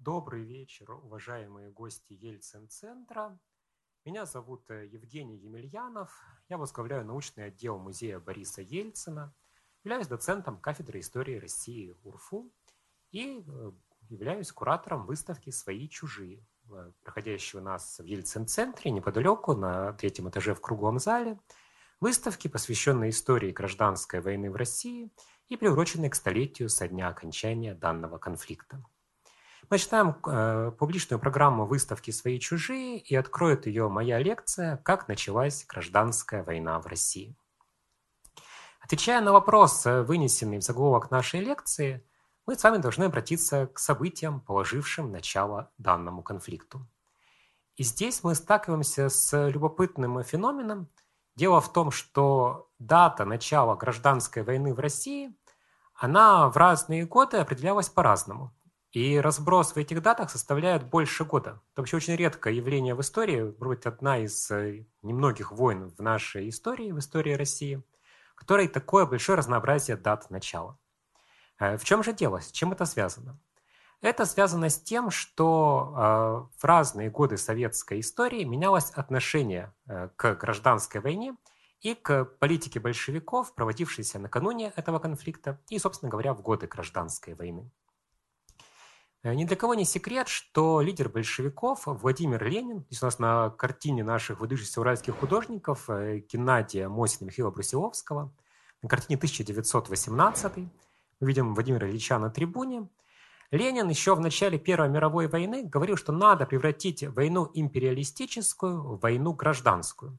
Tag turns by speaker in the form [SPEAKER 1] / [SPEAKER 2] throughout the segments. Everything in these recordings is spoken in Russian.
[SPEAKER 1] Добрый вечер, уважаемые гости Ельцин-центра. Меня зовут э, Евгений Емельянов. Я возглавляю научный отдел музея Бориса Ельцина. Являюсь доцентом кафедры истории России УРФУ и э, являюсь куратором выставки «Свои чужие», э, проходящей у нас в Ельцин-центре, неподалеку, на третьем этаже в круглом зале. Выставки, посвященные истории гражданской войны в России и приуроченной к столетию со дня окончания данного конфликта. Читаем э, публичную программу выставки «Свои чужие» и откроет ее моя лекция «Как началась гражданская война в России». Отвечая на вопрос, э, вынесенный в заголовок нашей лекции, мы с вами должны обратиться к событиям, положившим начало данному конфликту. И здесь мы сталкиваемся с любопытным феноменом. Дело в том, что дата начала гражданской войны в России, она в разные годы определялась по-разному – и разброс в этих датах составляет больше года. Это вообще очень редкое явление в истории, может быть, одна из э, немногих войн в нашей истории, в истории России, в которой такое большое разнообразие дат начала. Э, в чем же дело? С чем это связано? Это связано с тем, что э, в разные годы советской истории менялось отношение к гражданской войне и к политике большевиков, проводившейся накануне этого конфликта и, собственно говоря, в годы гражданской войны. Э, ни для кого не секрет, что лидер большевиков Владимир Ленин, здесь у нас на картине наших выдающихся уральских художников э, Геннадия Мосина Михаила Брусиловского, на картине 1918 мы видим Владимира Ильича на трибуне. Ленин еще в начале Первой мировой войны говорил, что надо превратить войну империалистическую в войну гражданскую.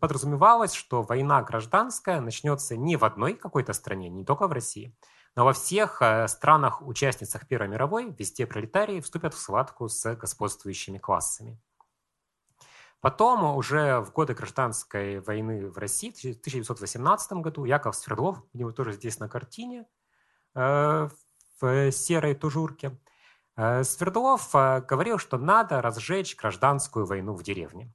[SPEAKER 1] Подразумевалось, что война гражданская начнется не в одной какой-то стране, не только в России, но во всех э, странах-участницах Первой мировой везде пролетарии вступят в схватку с господствующими классами. Потом, уже в годы гражданской войны в России, в 1918 году, Яков Свердлов, видимо, тоже здесь на картине, э, в серой тужурке, э, Свердлов говорил, что надо разжечь гражданскую войну в деревне.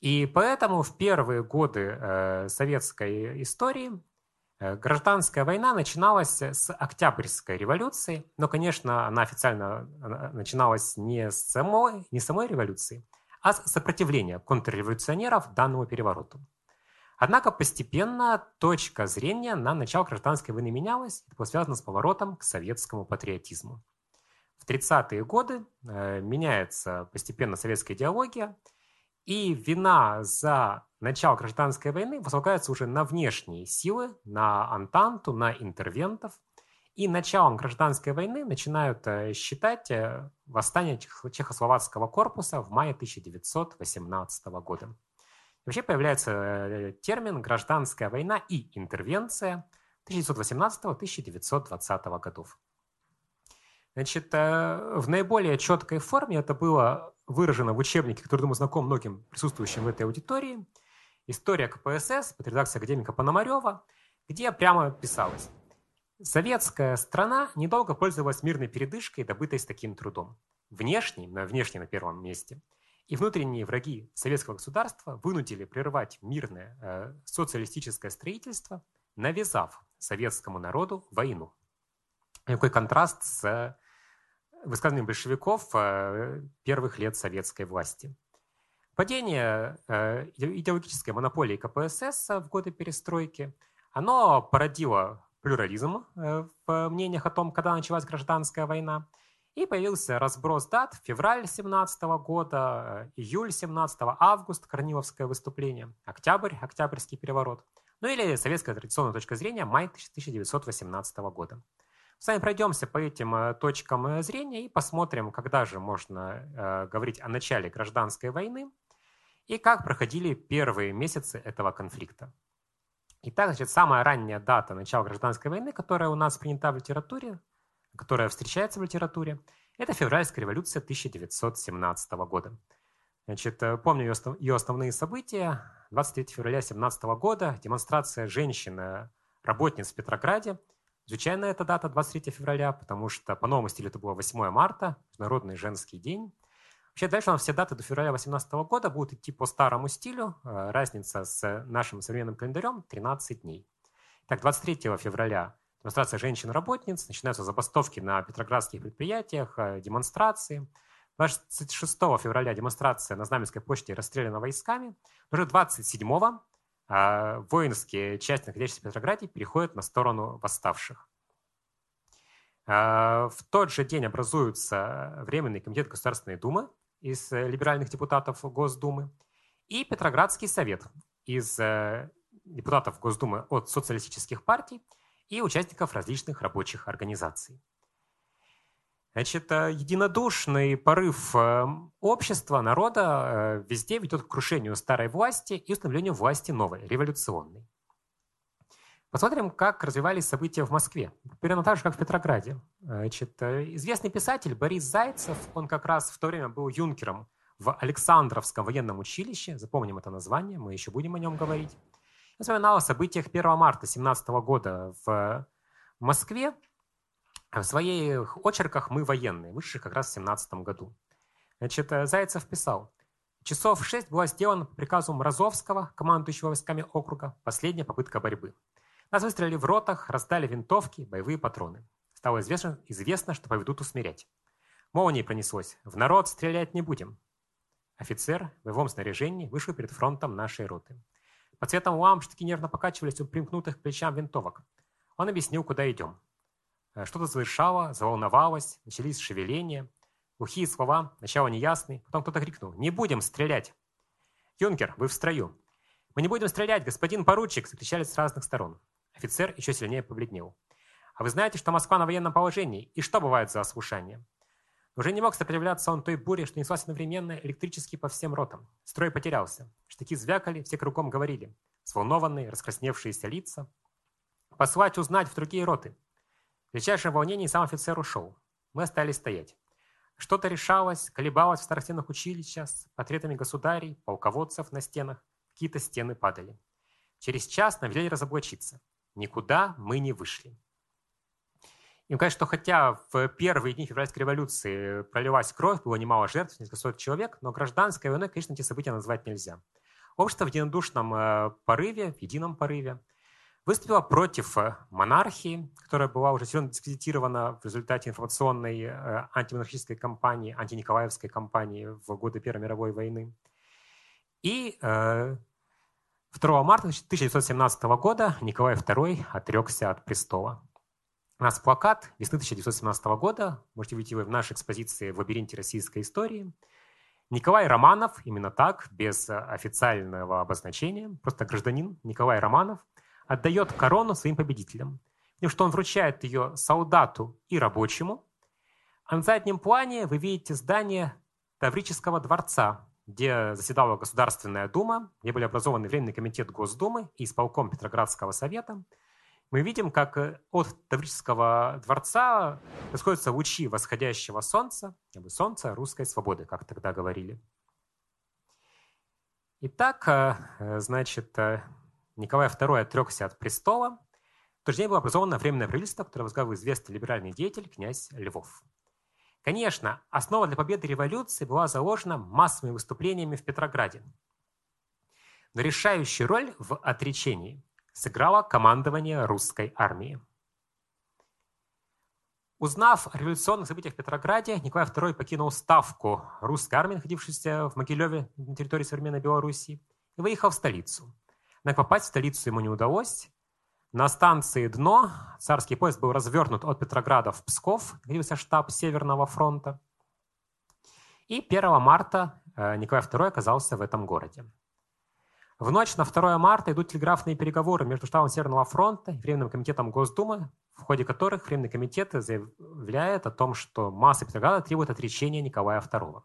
[SPEAKER 1] И поэтому в первые годы советской истории гражданская война начиналась с Октябрьской революции, но, конечно, она официально начиналась не с самой, не самой революции, а с сопротивления контрреволюционеров данному перевороту. Однако постепенно точка зрения на начало гражданской войны менялась, это было связано с поворотом к советскому патриотизму. В 30-е годы э, меняется постепенно советская идеология, и вина за начало гражданской войны возлагается уже на внешние силы, на Антанту, на интервентов. И началом гражданской войны начинают э, считать э, восстание Чехословацкого корпуса в мае 1918 года. вообще появляется э, термин «гражданская война и интервенция» 1918-1920 годов. Значит, в наиболее четкой форме это было выражено в учебнике, который, думаю, знаком многим присутствующим в этой аудитории, «История КПСС» под редакцией академика Пономарева, где прямо писалось «Советская страна недолго пользовалась мирной передышкой, добытой с таким трудом. Внешний, на внешний на первом месте, и внутренние враги советского государства вынудили прервать мирное э, социалистическое строительство, навязав советскому народу войну. Какой контраст с высказыванием большевиков э, первых лет советской власти. Падение э, идеологической монополии КПСС в годы перестройки, оно породило плюрализм э, в мнениях о том, когда началась гражданская война, и появился разброс дат февраль 17 года, июль 17 август, Корниловское выступление, октябрь, октябрьский переворот, ну или советская традиционная точка зрения, май 1918 года. С вами пройдемся по этим э, точкам э, зрения и посмотрим, когда же можно э, говорить о начале гражданской войны и как проходили первые месяцы этого конфликта. Итак, значит, самая ранняя дата начала гражданской войны, которая у нас принята в литературе, которая встречается в литературе, это февральская революция 1917 года. Значит, помню ее, основные события. 23 февраля 1917 года демонстрация женщин, работниц в Петрограде – Случайно эта дата 23 февраля, потому что по новому стилю это было 8 марта, Международный женский день. Вообще дальше у нас все даты до февраля 2018 года будут идти по старому стилю. Э, разница с нашим современным календарем 13 дней. Так, 23 февраля демонстрация женщин-работниц, начинаются забастовки на петроградских предприятиях, э, демонстрации. 26 февраля демонстрация на Знаменской почте расстреляна войсками. Уже 27-го э, воинские части, находящиеся в Петрограде, переходят на сторону восставших. Э, в тот же день образуется Временный комитет Государственной Думы из либеральных депутатов Госдумы и Петроградский совет из депутатов Госдумы от социалистических партий и участников различных рабочих организаций. Значит, э, единодушный порыв э, общества, народа э, везде ведет к крушению старой власти и установлению власти новой, революционной. Посмотрим, как развивались события в Москве. Примерно так же, как в Петрограде. Значит, известный писатель Борис Зайцев, он как раз в то время был юнкером в Александровском военном училище. Запомним это название, мы еще будем о нем говорить вспоминал о событиях 1 марта 2017 года в Москве. В своих очерках «Мы военные», вышедших как раз в 2017 году. Значит, э, Зайцев писал, Часов шесть была сделана по приказу Мразовского, командующего войсками округа, последняя попытка борьбы. Нас выстрелили в ротах, раздали винтовки, боевые патроны. Стало известно, известно что поведут усмирять. Молнией пронеслось. В народ стрелять не будем. Офицер в боевом снаряжении вышел перед фронтом нашей роты. По цветам лампочки нервно покачивались у примкнутых к плечам винтовок. Он объяснил, куда идем. Э, что-то завершало, заволновалось, начались шевеления. Глухие слова, начало неясные. Потом кто-то крикнул «Не будем стрелять!» «Юнкер, вы в строю!» «Мы не будем стрелять, господин поручик!» закричали с разных сторон. Офицер еще сильнее побледнел. «А вы знаете, что Москва на военном положении? И что бывает за ослушание?» Уже не мог сопротивляться он той буре, что неслась одновременно электрически по всем ротам. Строй потерялся. Штыки звякали, все кругом говорили. Сволнованные, раскрасневшиеся лица. Послать узнать в другие роты. В величайшем волнении сам офицер ушел. Мы остались стоять. Что-то решалось, колебалось в старых стенах училища с портретами государей, полководцев на стенах. Какие-то стены падали. Через час нам велели разоблачиться. Никуда мы не вышли. Им кажется, что хотя в первые дни февральской революции пролилась кровь, было немало жертв, несколько сот человек, но гражданской войной, конечно, эти события назвать нельзя. Общество в единодушном э, порыве, в едином порыве выступило против э, монархии, которая была уже сильно дискредитирована в результате информационной э, антимонархической кампании, антиниколаевской кампании в годы Первой мировой войны. И 2 марта 1917 года Николай II отрекся от престола. У нас плакат весны 1917 года. Можете видеть его в нашей экспозиции в лабиринте российской истории. Николай Романов, именно так, без официального обозначения, просто гражданин Николай Романов, отдает корону своим победителям. Тем, что он вручает ее солдату и рабочему. А на заднем плане вы видите здание Таврического дворца, где заседала Государственная Дума, где были образованы Временный комитет Госдумы и исполком Петроградского совета – мы видим, как э, от Таврического дворца расходятся лучи восходящего солнца, солнца русской свободы, как тогда говорили. Итак, э, э, значит, Николай II отрекся от престола. В тот же день было образовано Временное правительство, которое возглавил известный либеральный деятель князь Львов. Конечно, основа для победы революции была заложена массовыми выступлениями в Петрограде. Но решающую роль в отречении сыграло командование русской армии. Узнав о революционных событиях в Петрограде, Николай II покинул ставку русской армии, находившейся в Могилеве на территории современной Белоруссии, и выехал в столицу. Но попасть в столицу ему не удалось. На станции Дно царский поезд был развернут от Петрограда в Псков, находился штаб Северного фронта. И 1 марта э, Николай II оказался в этом городе. В ночь на 2 марта идут телеграфные переговоры между штабом Северного фронта и Временным комитетом Госдумы, в ходе которых Временный комитет заявляет о том, что масса Петрограда требует отречения Николая II.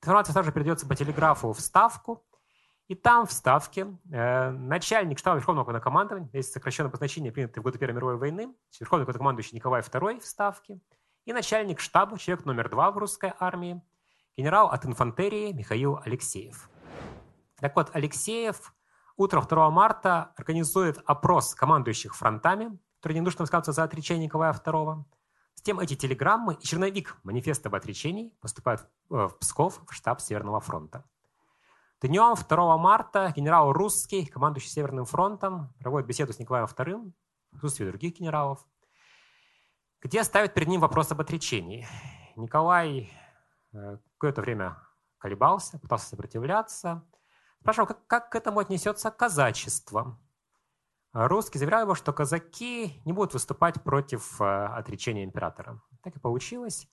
[SPEAKER 1] Информация также передается по телеграфу в Ставку, и там в Ставке э, начальник штаба Верховного главнокомандования, есть сокращенное обозначение, принятое в годы Первой мировой войны, Верховный главнокомандующий Николай II в Ставке, и начальник штаба, человек номер два в русской армии, генерал от инфантерии Михаил Алексеев. Так вот, Алексеев утром 2 марта организует опрос командующих фронтами, которые не нужно высказываться за отречение Николая II. Затем эти телеграммы и черновик манифеста об отречении поступают в Псков, в штаб Северного фронта. Днем 2 марта генерал Русский, командующий Северным фронтом, проводит беседу с Николаем II в присутствии других генералов. где ставят перед ним вопрос об отречении. Николай э, какое-то время колебался, пытался сопротивляться, спрашивал, как, как к этому отнесется казачество. Русский заверял его, что казаки не будут выступать против э, отречения императора. Так и получилось.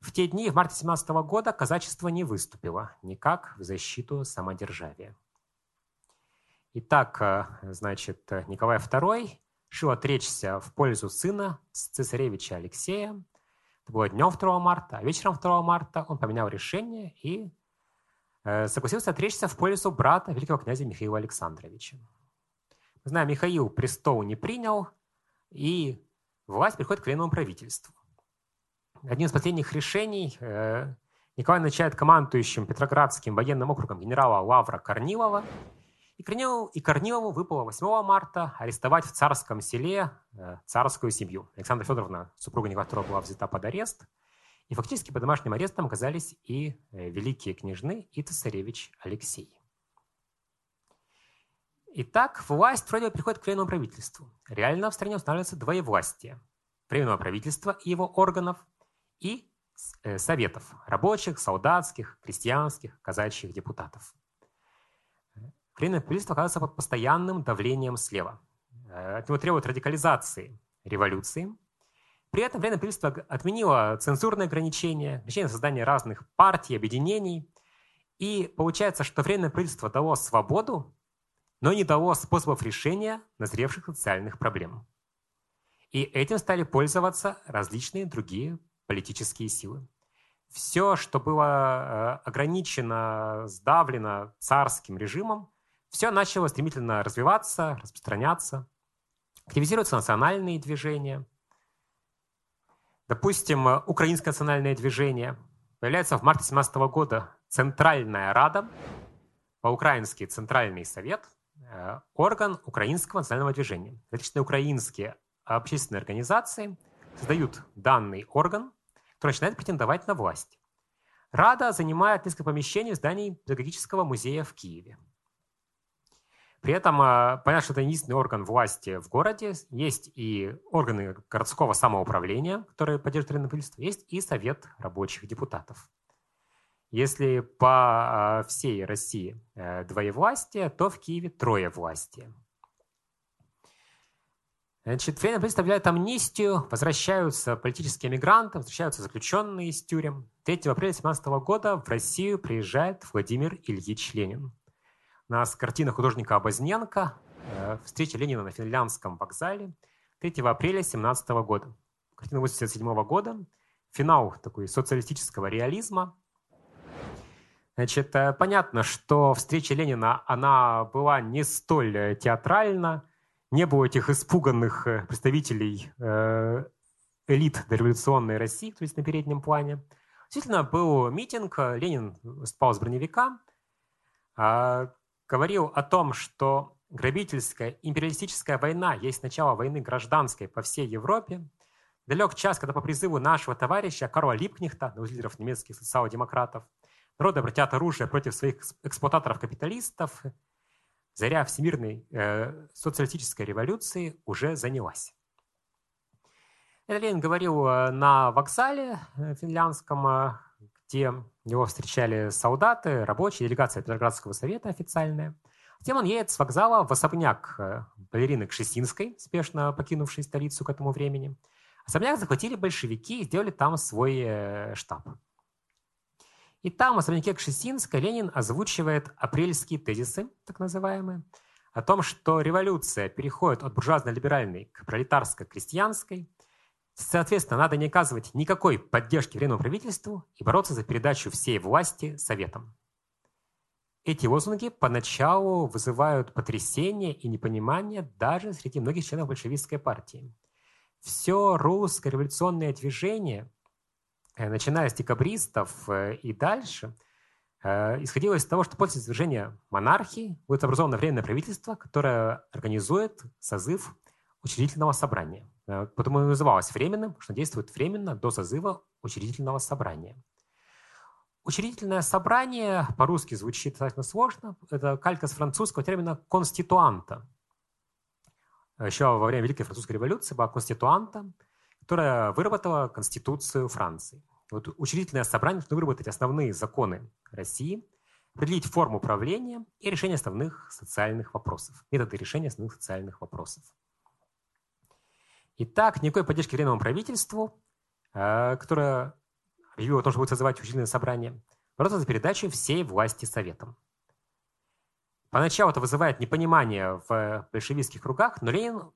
[SPEAKER 1] В те дни, в марте 17 года, казачество не выступило никак в защиту самодержавия. Итак, э, значит, Николай II решил отречься в пользу сына цесаревича Алексея. Это было днем 2 марта, а вечером 2 марта он поменял решение и э, согласился отречься в пользу брата великого князя Михаила Александровича. Мы знаем, Михаил престол не принял, и власть приходит к временному правительству. Одним из последних решений э, Николай начинает командующим Петроградским военным округом генерала Лавра Корнилова – и Корнилову, и Корнилову выпало 8 марта арестовать в царском селе э, царскую семью. Александра Федоровна, супруга Николая II, была взята под арест. И фактически под домашним арестом оказались и э, великие княжны, и цесаревич Алексей. Итак, власть вроде бы приходит к временному правительству. Реально в стране устанавливается двоевластие. Временного правительства и его органов и э, советов рабочих, солдатских, крестьянских, казачьих депутатов. Временное правительство оказывается под постоянным давлением слева. Э, от него требуют радикализации революции. При этом Временное правительство отменило цензурные ограничения, ограничения на создание разных партий, объединений. И получается, что Временное правительство дало свободу, но не дало способов решения назревших социальных проблем. И этим стали пользоваться различные другие политические силы. Все, что было э, ограничено, сдавлено царским режимом, все начало стремительно развиваться, распространяться. Активизируются национальные движения. Допустим, Украинское национальное движение. Появляется в марте 17 года Центральная Рада, по-украински Центральный Совет, э, орган Украинского национального движения. Различные украинские общественные организации создают данный орган, который начинает претендовать на власть. Рада занимает несколько помещений в здании педагогического музея в Киеве. При этом а, понятно, что это единственный орган власти в городе. Есть и органы городского самоуправления, которые поддерживают районное правительство, есть и Совет рабочих депутатов. Если по а, всей России э, двоевластие, то в Киеве трое власти. Значит, Временное правительство объявляет амнистию, возвращаются политические мигранты, возвращаются заключенные из тюрем. 3 апреля 2017 года в Россию приезжает Владимир Ильич Ленин. У нас картина художника Обозненко э, «Встреча Ленина на финляндском вокзале» 3 апреля 17 года. Картина 87 года. Финал такой социалистического реализма. Значит, э, понятно, что встреча Ленина, она была не столь э, театральна, не было этих испуганных представителей элит дореволюционной России, то есть на переднем плане. Действительно, был митинг, Ленин спал с броневика, а говорил о том, что грабительская империалистическая война есть начало войны гражданской по всей Европе, далек час, когда по призыву нашего товарища Карла Липкнехта, лидеров немецких социал-демократов, народы обратят оружие против своих эксплуататоров-капиталистов, заря всемирной э, социалистической революции уже занялась. Это Ленин говорил э, на вокзале э, финляндском, э, где его встречали солдаты, рабочие, делегация Петроградского совета официальная. Затем он едет с вокзала в особняк балерины Кшесинской, спешно покинувшей столицу к этому времени. Особняк захватили большевики и сделали там свой штаб. И там, в особняке Кшесинской, Ленин озвучивает апрельские тезисы, так называемые, о том, что революция переходит от буржуазно-либеральной к пролетарско-крестьянской, Соответственно, надо не оказывать никакой поддержки временному правительству и бороться за передачу всей власти Советам. Эти лозунги поначалу вызывают потрясение и непонимание даже среди многих членов большевистской партии. Все русское революционное движение, начиная с декабристов э, и дальше, э, исходило из того, что после свержения монархии будет образовано временное правительство, которое организует созыв учредительного собрания – Э, потому и называлось временным, что действует временно до созыва учредительного собрания. Учредительное собрание по-русски звучит достаточно сложно. Это калька с французского термина «конституанта». Еще во время Великой Французской революции была конституанта, которая выработала Конституцию Франции. Вот учредительное собрание должно выработать основные законы России, определить форму управления и решение основных социальных вопросов, методы решения основных социальных вопросов. Итак, никакой поддержки временному правительству, э, которое объявило о том, что будет созывать учредительное собрание, бороться за передачу всей власти Советам. Поначалу это вызывает непонимание в большевистских кругах, но Ленин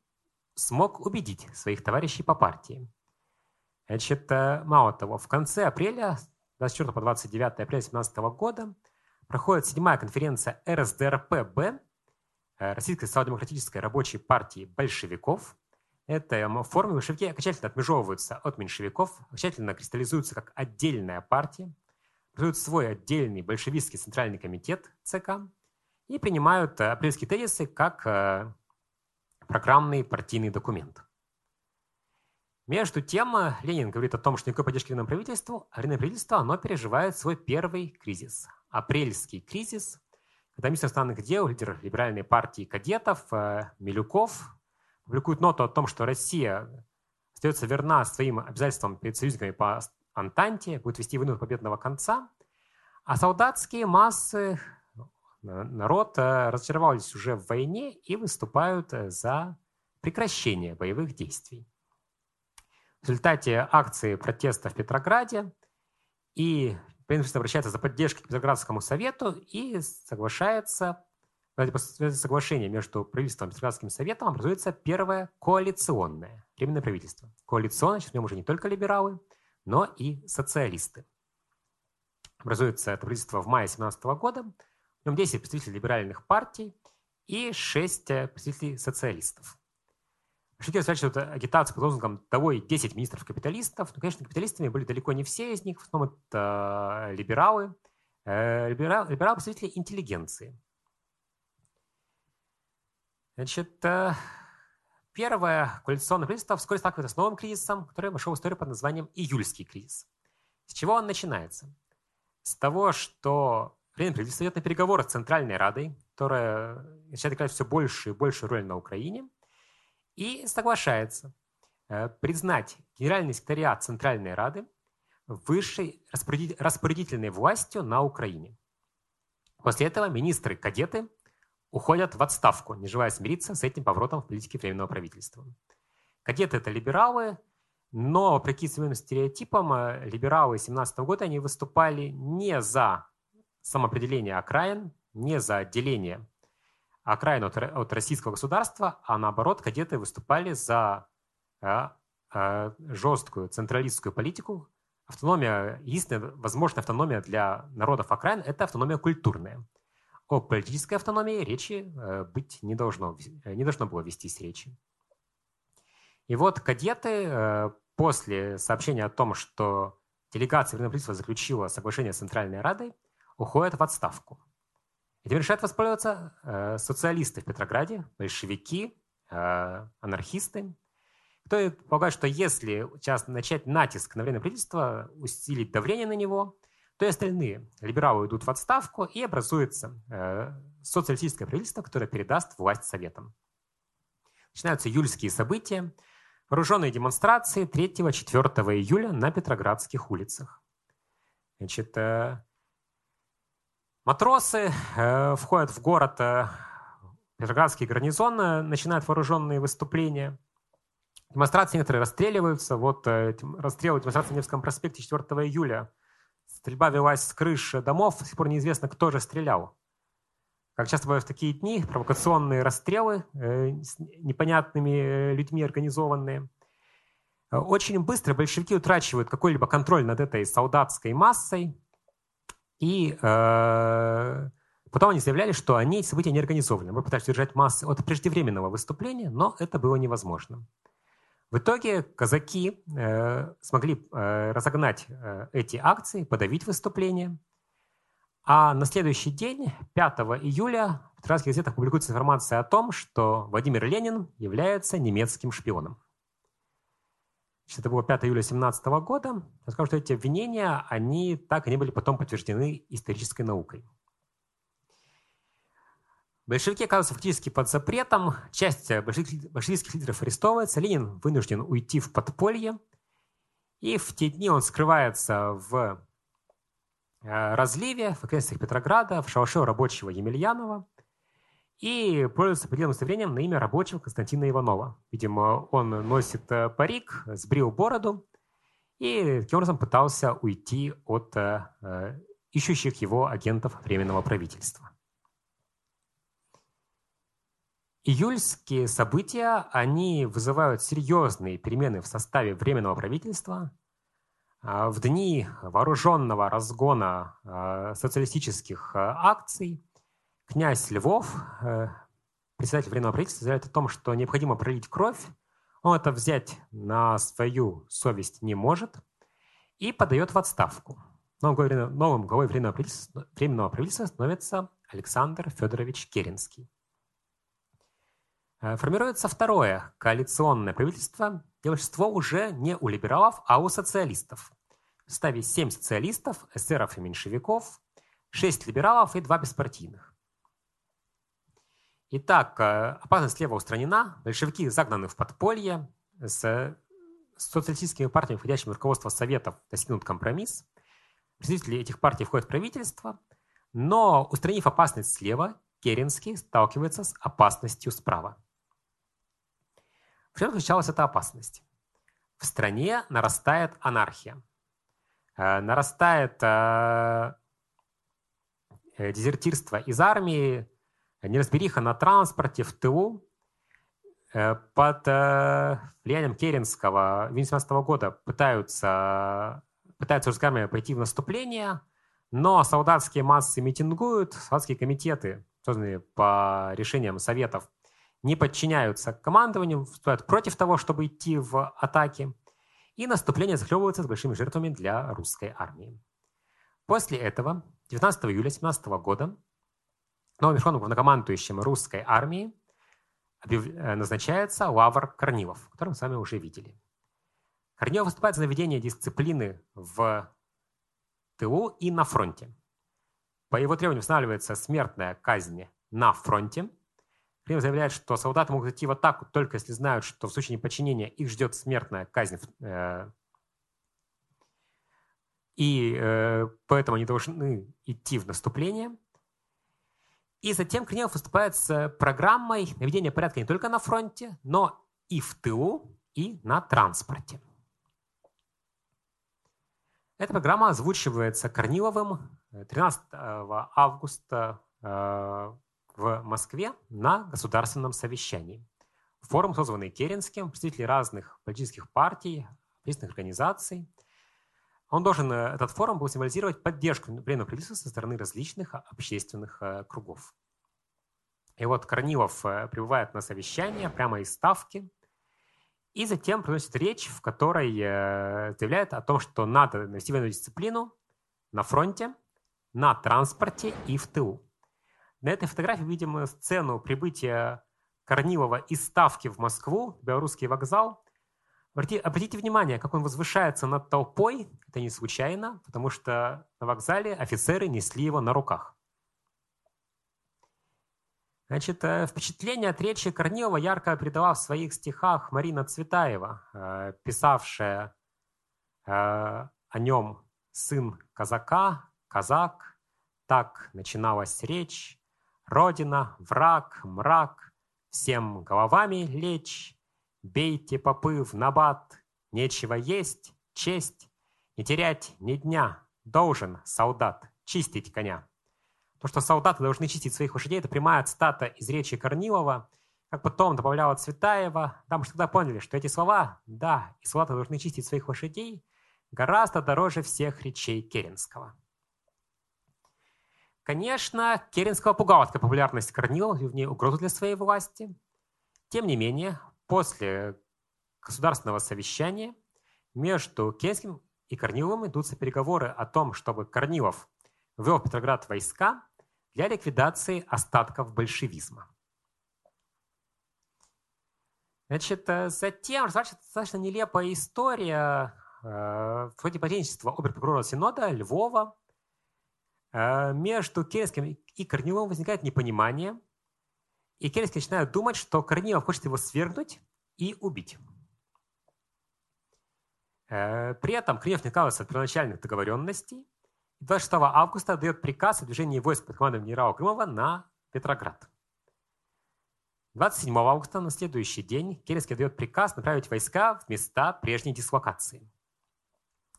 [SPEAKER 1] смог убедить своих товарищей по партии. Значит, э, мало того, в конце апреля, 24 по 29 апреля 2017 года, проходит седьмая конференция РСДРП-Б, э, Российской социал-демократической рабочей партии большевиков. Это формы большевики окончательно отмежевываются от меньшевиков, окончательно кристаллизуются как отдельная партия, образуют свой отдельный большевистский центральный комитет ЦК и принимают э, апрельские тезисы как программный партийный документ. Между тем, Ленин говорит о том, что никакой поддержки военному правительству, а военное правительство оно переживает свой первый кризис. Апрельский кризис, когда министр иностранных дел, лидер либеральной партии кадетов э, Милюков публикует ноту о том, что Россия остается верна своим обязательствам перед союзниками по Антанте, будет вести войну до победного конца, а солдатские массы народ э, разочаровались уже в войне и выступают э, за прекращение боевых действий. В результате акции протеста в Петрограде и правительство обращается за поддержкой к Петроградскому совету и соглашается, после соглашения между правительством и Петроградским советом образуется первое коалиционное временное правительство. Коалиционное, сейчас в нем уже не только либералы, но и социалисты. Образуется это правительство в мае 2017 года – в нем 10 представителей либеральных партий и 6 э, представителей социалистов. Большевики разворачивают агитацию под лозунгом «Того и 10 министров капиталистов». Но, конечно, капиталистами были далеко не все из них, в основном это э, либералы, э, либералы, либералы представители интеллигенции. Значит, первое коалиционное правительство вскоре сталкивается с новым кризисом, который вошел в историю под названием «Июльский кризис». С чего он начинается? С того, что Время правительства идет на переговоры с Центральной Радой, которая начинает играть все больше и больше роль на Украине, и соглашается э, признать Генеральный секретариат Центральной Рады высшей распорядительной властью на Украине. После этого министры-кадеты уходят в отставку, не желая смириться с этим поворотом в политике Временного правительства. Кадеты – это либералы, но, вопреки своим стереотипам, э, либералы 17 года они выступали не за самоопределение окраин не за отделение окраин от, от российского государства, а наоборот, кадеты выступали за э, э, жесткую централистскую политику. Автономия, единственная возможная автономия для народов окраин – это автономия культурная. О политической автономии речи э, быть не должно, не должно было вестись речи. И вот кадеты после сообщения о том, что делегация правительства заключила соглашение с Центральной Радой, уходят в отставку. Этим решают воспользоваться э, социалисты в Петрограде, большевики, э, анархисты, кто полагает, что если сейчас начать натиск на временное правительство, усилить давление на него, то и остальные либералы идут в отставку, и образуется э, социалистическое правительство, которое передаст власть Советам. Начинаются июльские события, вооруженные демонстрации 3-4 июля на Петроградских улицах. Значит, э, Матросы э, входят в город э, Петроградский гарнизон, э, начинают вооруженные выступления. Демонстрации некоторые расстреливаются. Вот э, расстрелы демонстрации на Невском проспекте 4 июля. Стрельба велась с крыш домов. До сих пор неизвестно, кто же стрелял. Как часто бывают в такие дни, провокационные расстрелы э, с непонятными э, людьми организованные. Э, очень быстро большевики утрачивают какой-либо контроль над этой солдатской массой. И э, потом они заявляли, что они эти события не организованы. Мы пытались удержать массы от преждевременного выступления, но это было невозможно. В итоге казаки э, смогли э, разогнать э, эти акции, подавить выступление. А на следующий день, 5 июля, в Петроградских газетах публикуется информация о том, что Владимир Ленин является немецким шпионом это было 5 июля 2017 года, я скажу, что эти обвинения, они так и не были потом подтверждены исторической наукой. Большевики оказываются фактически под запретом, часть большевистских лидеров арестовывается, Ленин вынужден уйти в подполье, и в те дни он скрывается в э, разливе в окрестностях Петрограда, в шалаше рабочего Емельянова, и пользуется определенным удостоверением на имя рабочего Константина Иванова. Видимо, он носит э, парик, сбрил бороду и таким образом пытался уйти от э, ищущих его агентов Временного правительства. Июльские события, они вызывают серьезные перемены в составе Временного правительства. А, в дни вооруженного разгона а, социалистических акций князь Львов, э, председатель Временного правительства, заявляет о том, что необходимо пролить кровь. Он это взять на свою совесть не может и подает в отставку. Новым главой, Временного правительства, Временного правительства становится Александр Федорович Керенский. Э, формируется второе коалиционное правительство, большинство уже не у либералов, а у социалистов. В составе 7 социалистов, эсеров и меньшевиков, 6 либералов и 2 беспартийных. Итак, э, опасность слева устранена, большевики загнаны в подполье, с социалистическими партиями, входящими в руководство Советов, достигнут компромисс. Представители этих партий входят в правительство, но, устранив опасность слева, Керенский сталкивается с опасностью справа. В чем заключалась эта опасность? В стране нарастает анархия. Э, нарастает э, э, дезертирство из армии, неразбериха на транспорте, в тылу. Под влиянием Керенского 1917 года пытаются, пытаются русская армия пойти в наступление, но солдатские массы митингуют, солдатские комитеты, созданные по решениям советов, не подчиняются командованию, выступают против того, чтобы идти в атаки, и наступление захлебывается с большими жертвами для русской армии. После этого, 19 июля 17 года, новым верховным главнокомандующим русской армии э, назначается Лавр Корнилов, которого мы с вами уже видели. Корнилов выступает за наведение дисциплины в тылу и на фронте. По его требованию устанавливается смертная казнь на фронте – Крым заявляет, что солдаты могут идти в атаку только если знают, что в случае неподчинения их ждет смертная казнь. Э, и э, поэтому они должны идти в наступление. И затем Кринев выступает с программой наведения порядка не только на фронте, но и в тылу, и на транспорте. Эта программа озвучивается Корниловым 13 августа э, в Москве на государственном совещании. Форум, созванный Керенским, представители разных политических партий, общественных организаций. Он должен, э, этот форум был символизировать поддержку временного правительства со стороны различных общественных э, кругов. И вот Корнилов э, прибывает на совещание прямо из Ставки, и затем приносит речь, в которой заявляет о том, что надо навести военную дисциплину на фронте, на транспорте и в тылу. На этой фотографии видим сцену прибытия Корнилова из Ставки в Москву, белорусский вокзал. Обратите внимание, как он возвышается над толпой. Это не случайно, потому что на вокзале офицеры несли его на руках. Значит, э, впечатление от речи Корнилова ярко передала в своих стихах Марина Цветаева, э, писавшая э, о нем «Сын казака, казак». Так начиналась речь Родина, враг, мрак, всем головами лечь, Бейте попы в набат, нечего есть, честь, Не терять ни дня, должен солдат чистить коня. То, что солдаты должны чистить своих лошадей, это прямая цитата из речи Корнилова, как потом добавляла Цветаева. Там же тогда поняли, что эти слова, да, и солдаты должны чистить своих лошадей, гораздо дороже всех речей Керенского. Конечно, Керенского пугала такая популярность Корнилова и в ней угрозу для своей власти. Тем не менее, после государственного совещания между Керенским и Корниловым идутся переговоры о том, чтобы Корнилов ввел в Петроград войска для ликвидации остатков большевизма. Значит, э, затем достаточно нелепая история э, в ходе посредничества оберпрокурора Синода Львова Э, между Керенским и Корниловым возникает непонимание. И Керенский начинает думать, что Корнилов хочет его свергнуть и убить. Э, при этом Корнилов не отказывается от первоначальных договоренностей. 26 августа дает приказ о движении войск под командой генерала Крымова на Петроград. 27 августа, на следующий день, Керенский дает приказ направить войска в места прежней дислокации.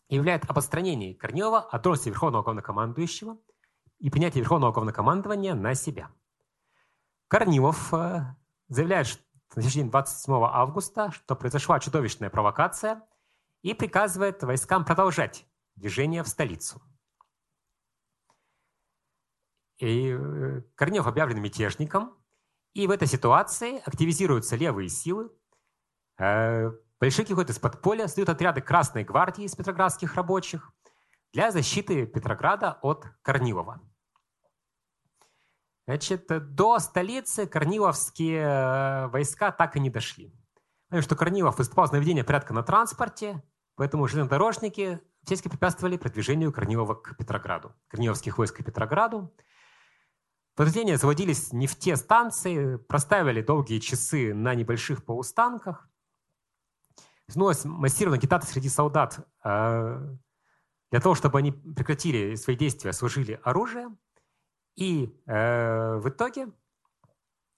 [SPEAKER 1] И являет об отстранении Корнилова от должности Верховного Главнокомандующего и принятие Верховного Главнокомандования на себя. Корнилов э, заявляет что на день 27 августа, что произошла чудовищная провокация и приказывает войскам продолжать движение в столицу. И э, Корнилов объявлен мятежником – и в этой ситуации активизируются левые силы. Э, большевики выходят из подполья, создают отряды Красной гвардии из петроградских рабочих для защиты Петрограда от Корнилова. Значит, до столицы корниловские э, войска так и не дошли. Потому что Корнилов выступал за наведение порядка на транспорте, поэтому железнодорожники всячески препятствовали продвижению Корнилова к Петрограду, корниловских войск к Петрограду. Подразделения заводились не в те станции, проставили долгие часы на небольших полустанках. Снулась массированная агитация среди солдат э, для того, чтобы они прекратили свои действия, служили оружие. И э, в итоге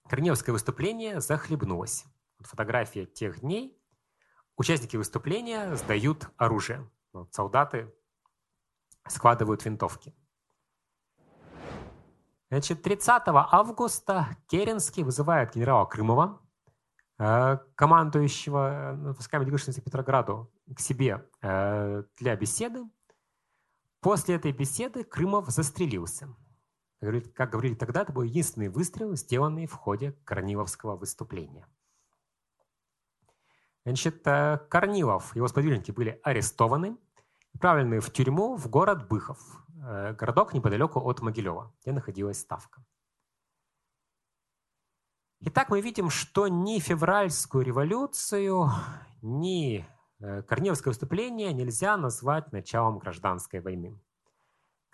[SPEAKER 1] Корнеевское выступление захлебнулось. Вот фотография тех дней. Участники выступления сдают оружие. Вот солдаты складывают винтовки. Значит, 30 августа Керенский вызывает генерала Крымова, э, командующего э, войсками движущимся к Петрограду, к себе э, для беседы. После этой беседы Крымов застрелился. Как говорили тогда, это был единственный выстрел, сделанный в ходе Корниловского выступления. Значит, Корнилов и его сподвижники были арестованы, отправлены в тюрьму в город Быхов, Э, городок неподалеку от Могилева, где находилась ставка. Итак, мы видим, что ни февральскую революцию, ни э, Корневское выступление нельзя назвать началом гражданской войны.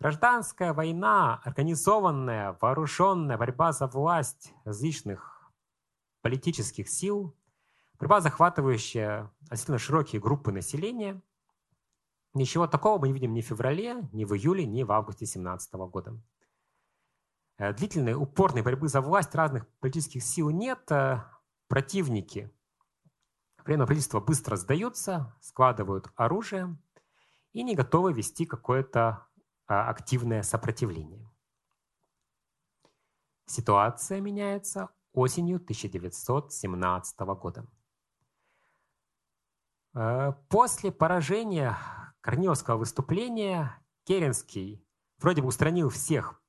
[SPEAKER 1] Гражданская война, организованная, вооруженная борьба за власть различных политических сил, борьба, захватывающая относительно широкие группы населения – Ничего такого мы не видим ни в феврале, ни в июле, ни в августе 2017 года. Э, длительной, упорной борьбы за власть разных политических сил нет. Э, противники пленного правительства быстро сдаются, складывают оружие и не готовы вести какое-то активное сопротивление. Ситуация меняется осенью 1917 года. Э, после поражения Корниловского выступления Керенский вроде бы устранил всех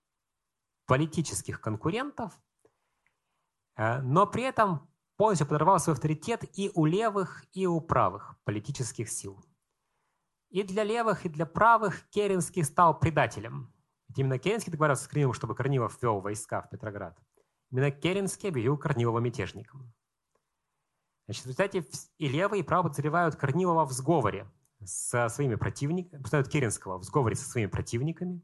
[SPEAKER 1] политических конкурентов, э, но при этом полностью подорвал свой авторитет и у левых, и у правых политических сил. И для левых, и для правых Керенский стал предателем. Ведь именно Керенский договорился с Корниловым, чтобы Корнилов ввел войска в Петроград. Именно Керенский объявил Корнилова мятежником. Значит, в результате и левые, и правые подозревают Корнилова в сговоре со своими противниками, поставят Керенского в сговоре со своими противниками.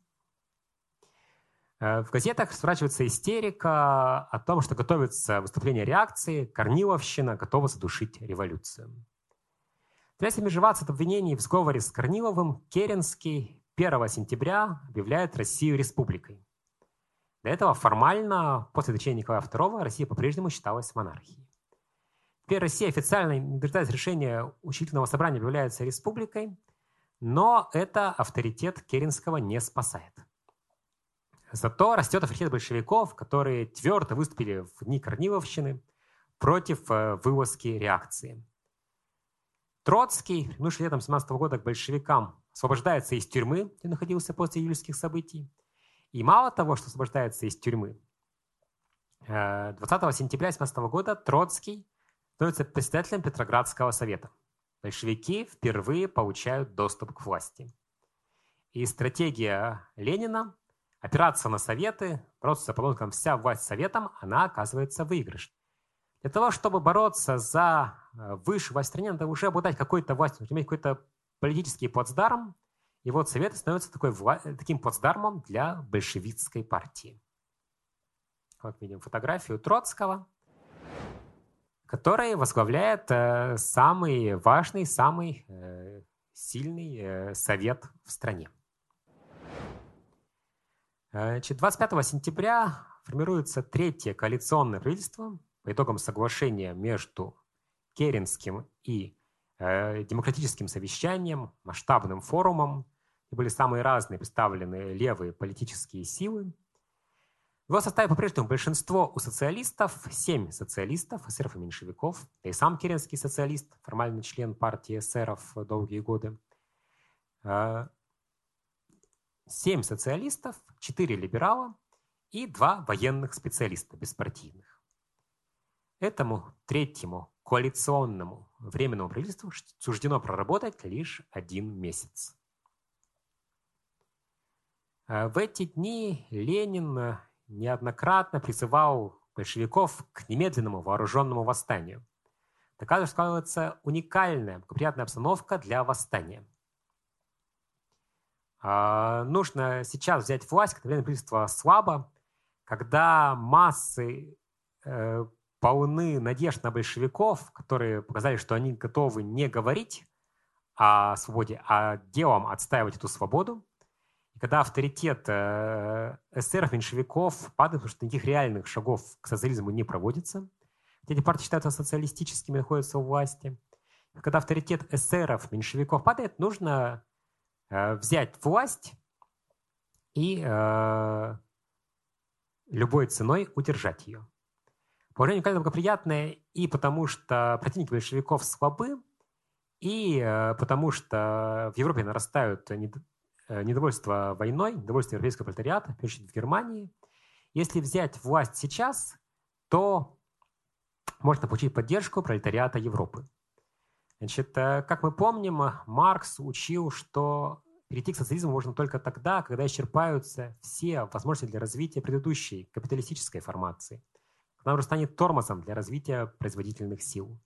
[SPEAKER 1] Э, в газетах сворачивается истерика о том, что готовится выступление реакции, Корниловщина готова задушить революцию. Для межеваться от обвинений в сговоре с Корниловым, Керенский 1 сентября объявляет Россию республикой. До этого формально, после течения Николая II, Россия по-прежнему считалась монархией. Теперь Россия официально, не дожидаясь решения учительного собрания, является республикой, но это авторитет Керенского не спасает. Зато растет авторитет большевиков, которые твердо выступили в дни Корниловщины против э, вылазки реакции. Троцкий, вернувшись летом 17 года к большевикам, освобождается из тюрьмы, где находился после июльских событий. И мало того, что освобождается из тюрьмы, 20 э, сентября 17 года Троцкий становится председателем Петроградского совета. Большевики впервые получают доступ к власти. И стратегия Ленина – опираться на советы, бороться за полонком вся власть советом, она оказывается выигрышной. Для того, чтобы бороться за э, высшую власть в стране, надо уже обладать какой-то властью, иметь какой-то политический плацдарм, и вот Советы становятся такой, таким плацдармом для большевистской партии. Вот видим фотографию Троцкого, который возглавляет э, самый важный, самый э, сильный э, совет в стране. Значит, 25 сентября формируется третье коалиционное правительство по итогам соглашения между Керенским и э, демократическим совещанием, масштабным форумом. И были самые разные представлены левые политические силы. В его составе по-прежнему большинство у социалистов, семь социалистов, эсеров и меньшевиков, да и сам Керенский социалист, формальный член партии эсеров долгие годы. Э, семь социалистов, четыре либерала и два военных специалиста беспартийных. Этому третьему коалиционному временному правительству суждено проработать лишь один месяц. А в эти дни Ленин неоднократно призывал большевиков к немедленному вооруженному восстанию. Такая складывается уникальная, благоприятная обстановка для восстания. А, нужно сейчас взять власть, когда правительство слабо, когда массы э, полны надежд на большевиков, которые показали, что они готовы не говорить о свободе, а делом отстаивать эту свободу. И когда авторитет э, эсеров, меньшевиков падает, потому что никаких реальных шагов к социализму не проводится, эти партии считаются социалистическими, находятся у власти. И когда авторитет эсеров, меньшевиков падает, нужно э, взять власть и э, любой ценой удержать ее. Положение уникально благоприятное и потому, что противники большевиков слабы, и э, потому что в Европе нарастают э, недовольство войной, недовольство европейского пролетариата, в первую очередь в Германии. Если взять власть сейчас, то можно получить поддержку пролетариата Европы. Значит, э, как мы помним, Маркс учил, что перейти к социализму можно только тогда, когда исчерпаются все возможности для развития предыдущей капиталистической формации. Она станет тормозом для развития производительных сил.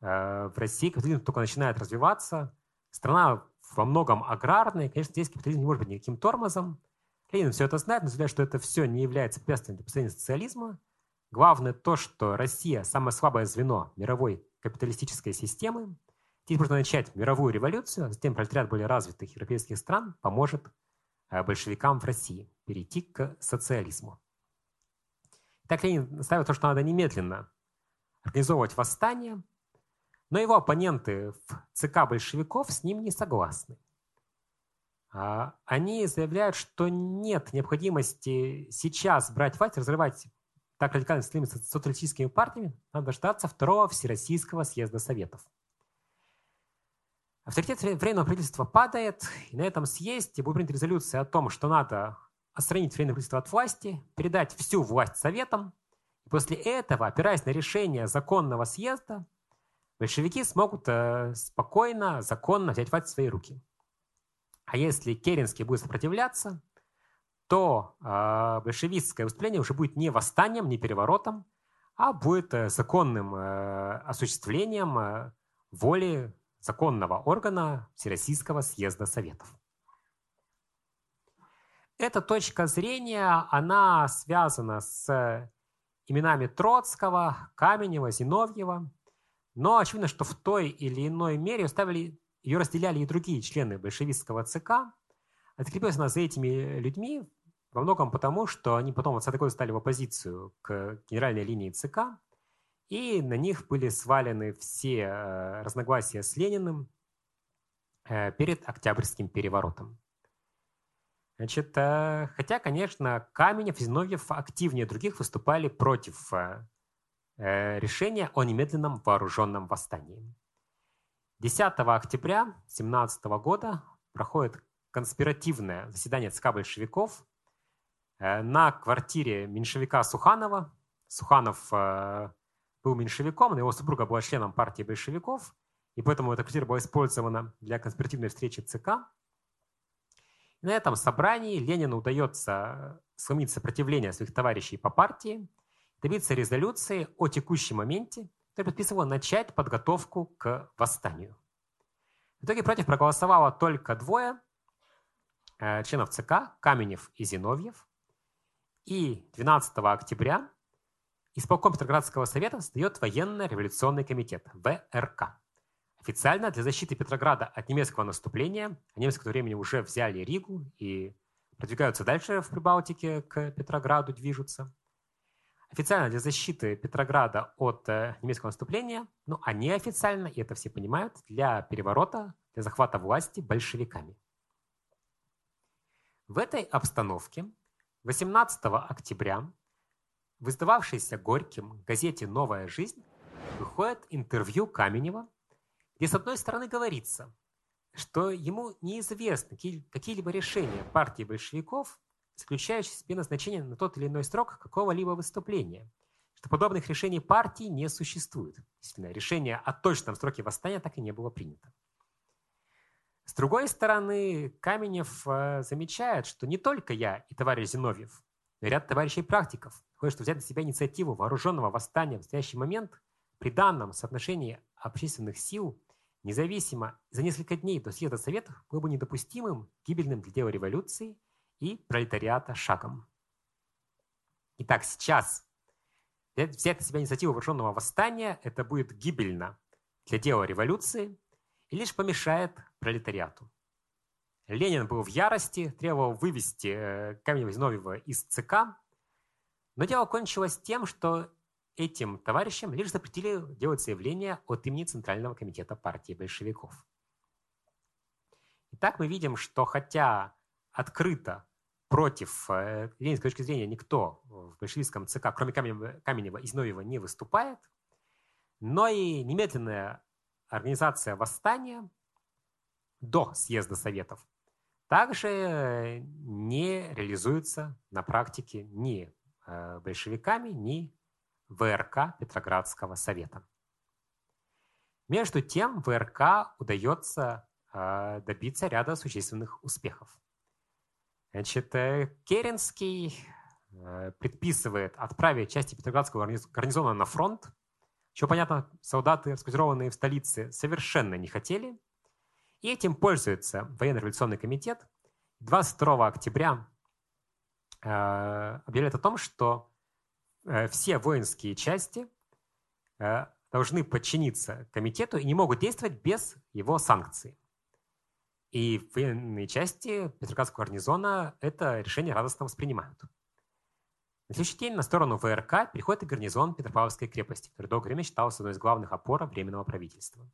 [SPEAKER 1] Э, в России капитализм только начинает развиваться. Страна во многом аграрная. Конечно, здесь капитализм не может быть никаким тормозом. Ленин все это знает, но заявляет, что это все не является препятствием для построения социализма. Главное то, что Россия – самое слабое звено мировой капиталистической системы – Здесь можно начать мировую революцию, а затем пролетариат более развитых европейских стран поможет э, большевикам в России перейти к социализму. Так Ленин ставит то, что надо немедленно организовывать восстание, но его оппоненты в ЦК большевиков с ним не согласны. А, они заявляют, что нет необходимости сейчас брать власть, разрывать так радикально с социалистическими партиями, надо дождаться второго Всероссийского съезда Советов. Авторитет временного правительства падает, и на этом съезде будет принята резолюция о том, что надо отстранить временное правительство от власти, передать всю власть советам, и после этого, опираясь на решение законного съезда, большевики смогут э, спокойно, законно взять власть в свои руки. А если Керенский будет сопротивляться, то э, большевистское выступление уже будет не восстанием, не переворотом, а будет э, законным осуществлением воли законного органа Всероссийского съезда Советов. Эта точка зрения, она связана с именами Троцкого, Каменева, Зиновьева, но очевидно, что в той или иной мере ставили, ее разделяли и другие члены большевистского ЦК. Закрепилась она за этими людьми во многом потому, что они потом в 20 годы стали в оппозицию к генеральной линии ЦК, и на них были свалены все э, разногласия с Лениным э, перед Октябрьским переворотом. Значит, э, хотя, конечно, Каменев и Зиновьев активнее других выступали против решения о немедленном вооруженном восстании. 10 октября 2017 года проходит конспиративное заседание ЦК большевиков на квартире меньшевика Суханова. Суханов был меньшевиком, но его супруга была членом партии большевиков, и поэтому эта квартира была использована для конспиративной встречи ЦК. На этом собрании Ленину удается сломить сопротивление своих товарищей по партии, добиться резолюции о текущем моменте, которая подписывала начать подготовку к восстанию. В итоге против проголосовало только двое э, членов ЦК, Каменев и Зиновьев. И 12 октября исполком Петроградского совета создает военно-революционный комитет, ВРК. Официально для защиты Петрограда от немецкого наступления, немцы к тому времени уже взяли Ригу и продвигаются дальше в Прибалтике, к Петрограду движутся. Официально для защиты Петрограда от э, немецкого наступления, ну а неофициально, и это все понимают, для переворота, для захвата власти большевиками. В этой обстановке 18 октября в издававшейся Горьким газете «Новая жизнь» выходит интервью Каменева, где с одной стороны говорится, что ему неизвестны какие-либо решения партии большевиков, заключающие в себе назначение на тот или иной срок какого-либо выступления, что подобных решений партии не существует. Действительно, решение о точном сроке восстания так и не было принято. С другой стороны, Каменев э, замечает, что не только я и товарищ Зиновьев, но и ряд товарищей практиков что взять на себя инициативу вооруженного восстания в настоящий момент при данном соотношении общественных сил – Независимо, за несколько дней до съезда Советов было бы недопустимым, гибельным для дела революции и пролетариата шагом. Итак, сейчас взять на себя инициативу вооруженного восстания – это будет гибельно для дела революции и лишь помешает пролетариату. Ленин был в ярости, требовал вывести э, Каменева-Зиновьева из ЦК, но дело кончилось тем, что этим товарищам лишь запретили делать заявления от имени Центрального комитета партии большевиков. Итак, мы видим, что хотя открыто против э, ленинской точки зрения никто в большевистском ЦК, кроме Каменева, Каменева и Зиновьева, не выступает, но и немедленная организация восстания до съезда Советов также не реализуется на практике ни э, большевиками, ни ВРК Петроградского совета. Между тем ВРК удается э, добиться ряда существенных успехов. Значит, э, Керенский э, предписывает отправить части Петроградского гарнизона на фронт, чего, понятно, солдаты, расквартированные в столице, совершенно не хотели. И этим пользуется военно-революционный комитет. 22 октября объявляет о том, что Э, все воинские части э, должны подчиниться комитету и не могут действовать без его санкций. И военные части Петроградского гарнизона это решение радостно воспринимают. На следующий день на сторону ВРК переходит и гарнизон Петропавловской крепости, который долгое время считался одной из главных опор Временного правительства.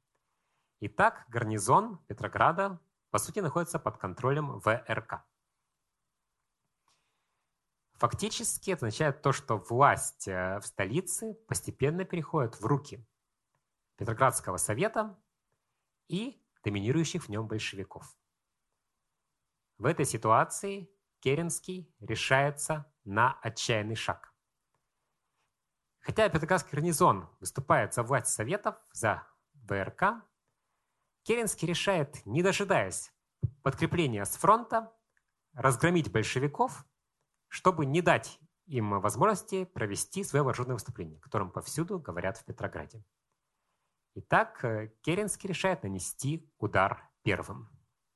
[SPEAKER 1] Итак, гарнизон Петрограда, по сути, находится под контролем ВРК. Фактически это означает то, что власть э, в столице постепенно переходит в руки Петроградского совета и доминирующих в нем большевиков. В этой ситуации Керенский решается на отчаянный шаг. Хотя Петроградский гарнизон выступает за власть Советов, за ВРК, Керенский решает, не дожидаясь подкрепления с фронта, разгромить большевиков чтобы не дать им возможности провести свое вооруженное выступление, о котором повсюду говорят в Петрограде. Итак, э, Керенский решает нанести удар первым.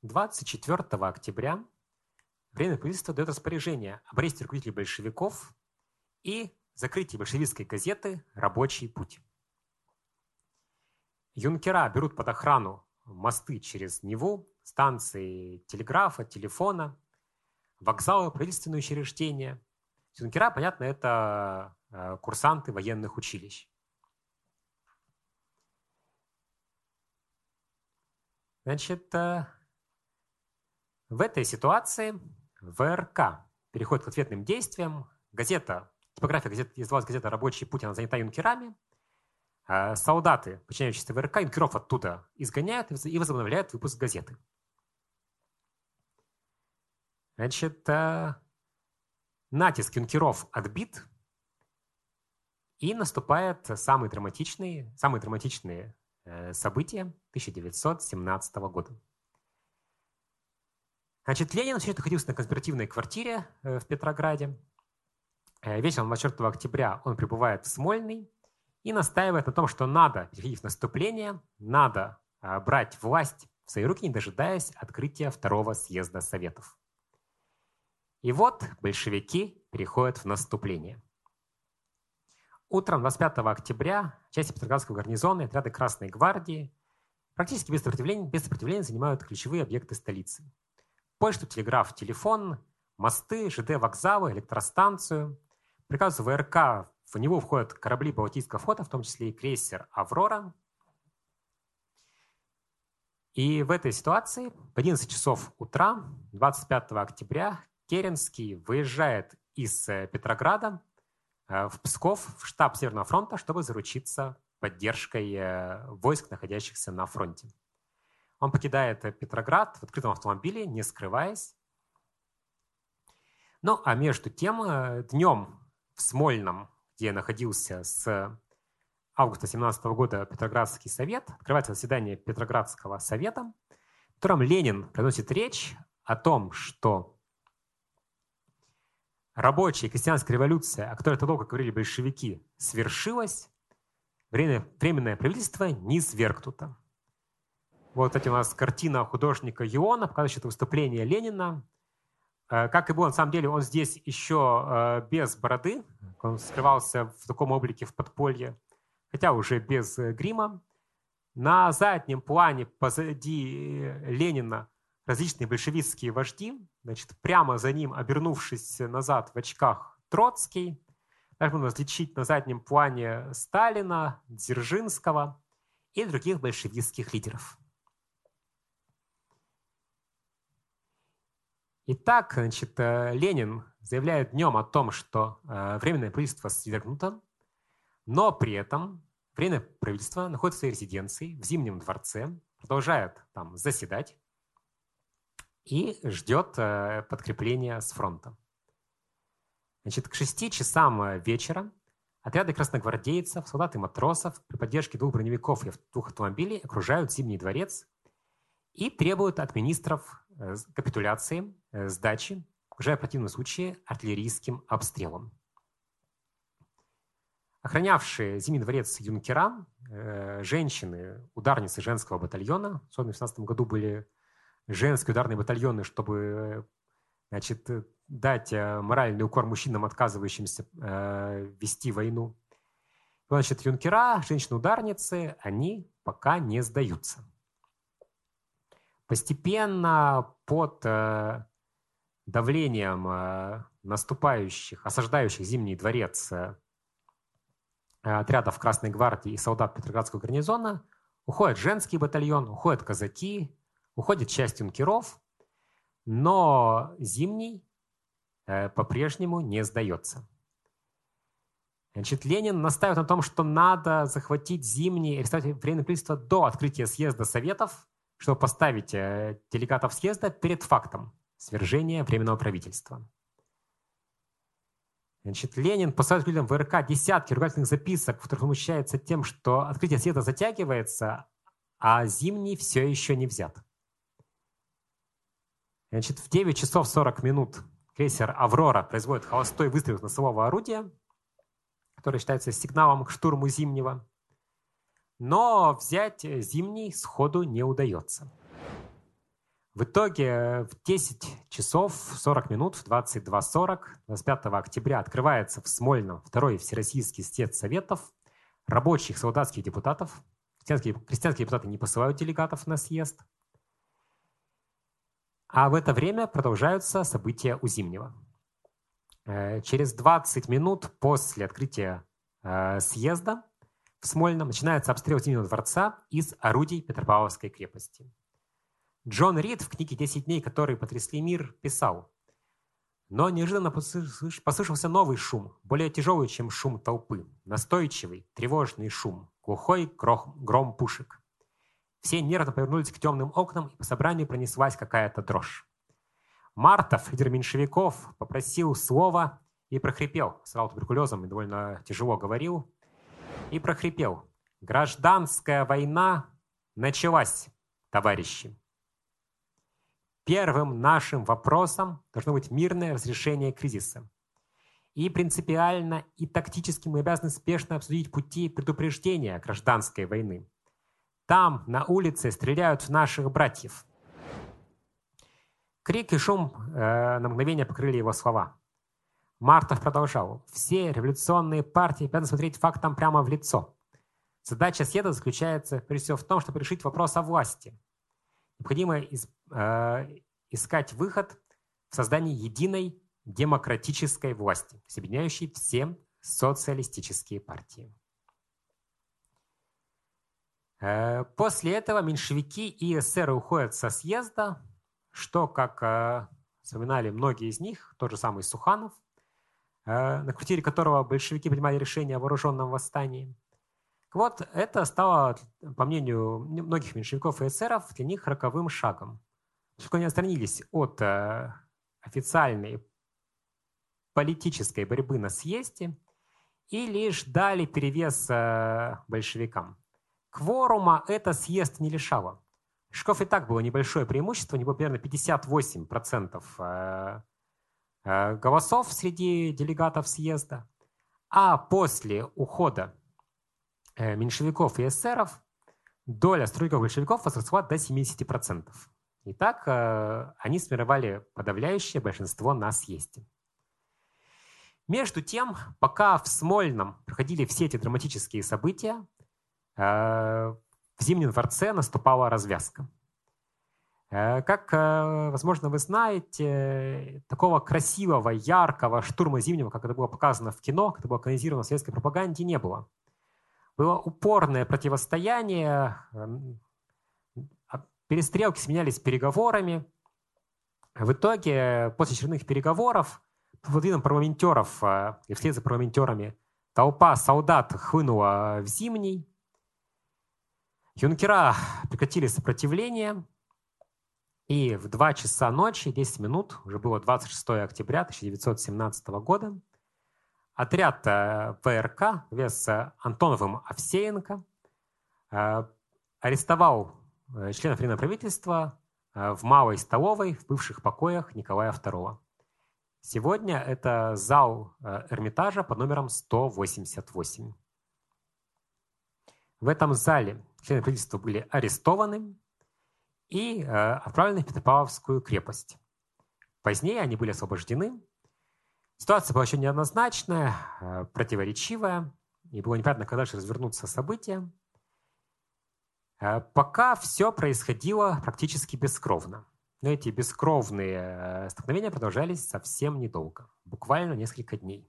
[SPEAKER 1] 24 октября Временное правительство дает распоряжение об руководителей большевиков и закрытии большевистской газеты «Рабочий путь». Юнкера берут под охрану мосты через Неву, станции телеграфа, телефона, вокзалы, правительственные учреждения. Юнкера, понятно, это э, курсанты военных училищ. Значит, э, в этой ситуации ВРК переходит к ответным действиям. Газета, типография газеты, издавалась газета «Рабочий путь», она занята юнкерами. Э, солдаты, подчиняющиеся ВРК, юнкеров оттуда изгоняют и возобновляют выпуск газеты. Значит, э, натиск юнкеров отбит, и наступает самые драматичные, самые драматичные э, события 1917 года. Значит, Ленин все находился на конспиративной квартире э, в Петрограде. Вечером 24 октября он прибывает в Смольный и настаивает на том, что надо переходить в наступление, надо брать власть в свои руки, не дожидаясь открытия второго съезда Советов. И вот большевики переходят в наступление. Утром 25 октября части Петроградского гарнизона и отряды Красной гвардии практически без сопротивления, без сопротивления занимают ключевые объекты столицы. Почту, телеграф, телефон, мосты, ЖД, вокзалы, электростанцию. Приказ ВРК, в него входят корабли Балтийского флота, в том числе и крейсер «Аврора». И в этой ситуации в 11 часов утра 25 октября Керенский выезжает из э, Петрограда Э, в Псков, в штаб Северного фронта, чтобы заручиться поддержкой э, войск, находящихся на фронте. Он покидает Петроград в открытом автомобиле, не скрываясь. Ну, а между тем, днем в Смольном, где находился с августа 17 года Петроградский совет, открывается заседание Петроградского совета, в котором Ленин приносит речь о том, что рабочая крестьянская революция, о которой тогда говорили большевики, свершилась, временное правительство не свергнуто. Вот, кстати, у нас картина художника Иона, показывающая это выступление Ленина. Э, как и было, на самом деле, он здесь еще э, без бороды, он скрывался в таком облике в подполье, хотя уже без э, грима. На заднем плане позади Ленина различные большевистские вожди, значит, прямо за ним, обернувшись назад в очках, Троцкий. Также можно различить на заднем плане Сталина, Дзержинского и других большевистских лидеров. Итак, значит, э, Ленин заявляет днем о том, что э, временное правительство свергнуто, но при этом временное правительство находится в своей резиденции в Зимнем дворце, продолжает там заседать, и ждет э, подкрепления с фронта. Значит, к 6 часам э, вечера отряды красногвардейцев, солдат и матросов при поддержке двух броневиков и двух автомобилей окружают Зимний дворец и требуют от министров э, капитуляции, сдачи, уже в противном случае артиллерийским обстрелом. Охранявшие Зимний дворец юнкера, женщины, ударницы женского батальона, в 16 году были женские ударные батальоны, чтобы значит, дать э, моральный укор мужчинам, отказывающимся э, вести войну. Значит, юнкера, женщины-ударницы, они пока не сдаются. Постепенно под э, давлением э, наступающих, осаждающих Зимний дворец э, отрядов Красной гвардии и солдат Петроградского гарнизона уходит женский батальон, уходят казаки, Уходит часть юнкеров, но Зимний э, по-прежнему не сдается. Значит, Ленин настаивает на том, что надо захватить Зимний и Временное правительство до открытия съезда Советов, чтобы поставить э, делегатов съезда перед фактом свержения Временного правительства. Значит, Ленин посылает людям в РК десятки ругательных записок, в которых возмущается тем, что открытие съезда затягивается, а Зимний все еще не взят. Значит, в 9 часов 40 минут крейсер «Аврора» производит холостой выстрел из носового орудия, который считается сигналом к штурму Зимнего. Но взять Зимний сходу не удается. В итоге в 10 часов 40 минут, в 22.40, 25 октября открывается в Смольном второй Всероссийский съезд Советов рабочих солдатских депутатов. Крестьянские, крестьянские депутаты не посылают делегатов на съезд – а в это время продолжаются события у Зимнего. Э, через 20 минут после открытия э, съезда в Смольном начинается обстрел Зимнего дворца из орудий Петропавловской крепости. Джон Рид в книге «10 дней, которые потрясли мир» писал, но неожиданно послышался новый шум, более тяжелый, чем шум толпы, настойчивый, тревожный шум, глухой гром пушек. Все нервно повернулись к темным окнам, и по собранию пронеслась какая-то дрожь. Мартов, лидер меньшевиков, попросил слова и прохрипел. Срал туберкулезом и довольно тяжело говорил. И прохрипел. Гражданская война началась, товарищи. Первым нашим вопросом должно быть мирное разрешение кризиса. И принципиально, и тактически мы обязаны спешно обсудить пути предупреждения гражданской войны. Там, на улице, стреляют в наших братьев. Крик и шум э, на мгновение покрыли его слова. Мартов продолжал. Все революционные партии обязаны смотреть фактам прямо в лицо. Задача съезда заключается, прежде всего, в том, чтобы решить вопрос о власти. Необходимо из, э, искать выход в создании единой демократической власти, объединяющей все социалистические партии. Э, после этого меньшевики и эсеры уходят со съезда, что, как э, вспоминали многие из них, тот же самый Суханов, э, на квартире которого большевики принимали решение о вооруженном восстании. Вот это стало, по мнению многих меньшевиков и эсеров, для них роковым шагом. Поскольку они отстранились от официальной политической борьбы на съезде и лишь дали перевес большевикам. Кворума это съезд не лишало. Шков и так было небольшое преимущество, у примерно 58% э, э, голосов среди делегатов съезда. А после ухода э, меньшевиков и эсеров доля стройков большевиков возросла до 70%. Итак, они сформировали подавляющее большинство на съезде. Между тем, пока в Смольном проходили все эти драматические события, в Зимнем дворце наступала развязка. Э, как, э, возможно, вы знаете, такого красивого, яркого штурма Зимнего, как это было показано в кино, как это было канонизировано в советской пропаганде, не было. Было упорное противостояние, а перестрелки сменялись переговорами. В итоге, после очередных переговоров, под видом парламентеров и вслед за парламентерами, толпа солдат хлынула в Зимний, Юнкера прекратили сопротивление, и в 2 часа ночи, 10 минут, уже было 26 октября 1917 года, отряд э, ВРК вес Антоновым Овсеенко э, арестовал э, членов Временного правительства в малой столовой в бывших покоях Николая II. Сегодня это зал Эрмитажа под номером 188. В этом зале члены правительства были арестованы и э, отправлены в Петропавловскую крепость. Позднее они были освобождены. Ситуация была еще неоднозначная, э, противоречивая, и было непонятно, когда же развернутся события. Э, пока все происходило практически бескровно. Но эти бескровные столкновения продолжались совсем недолго, буквально несколько дней.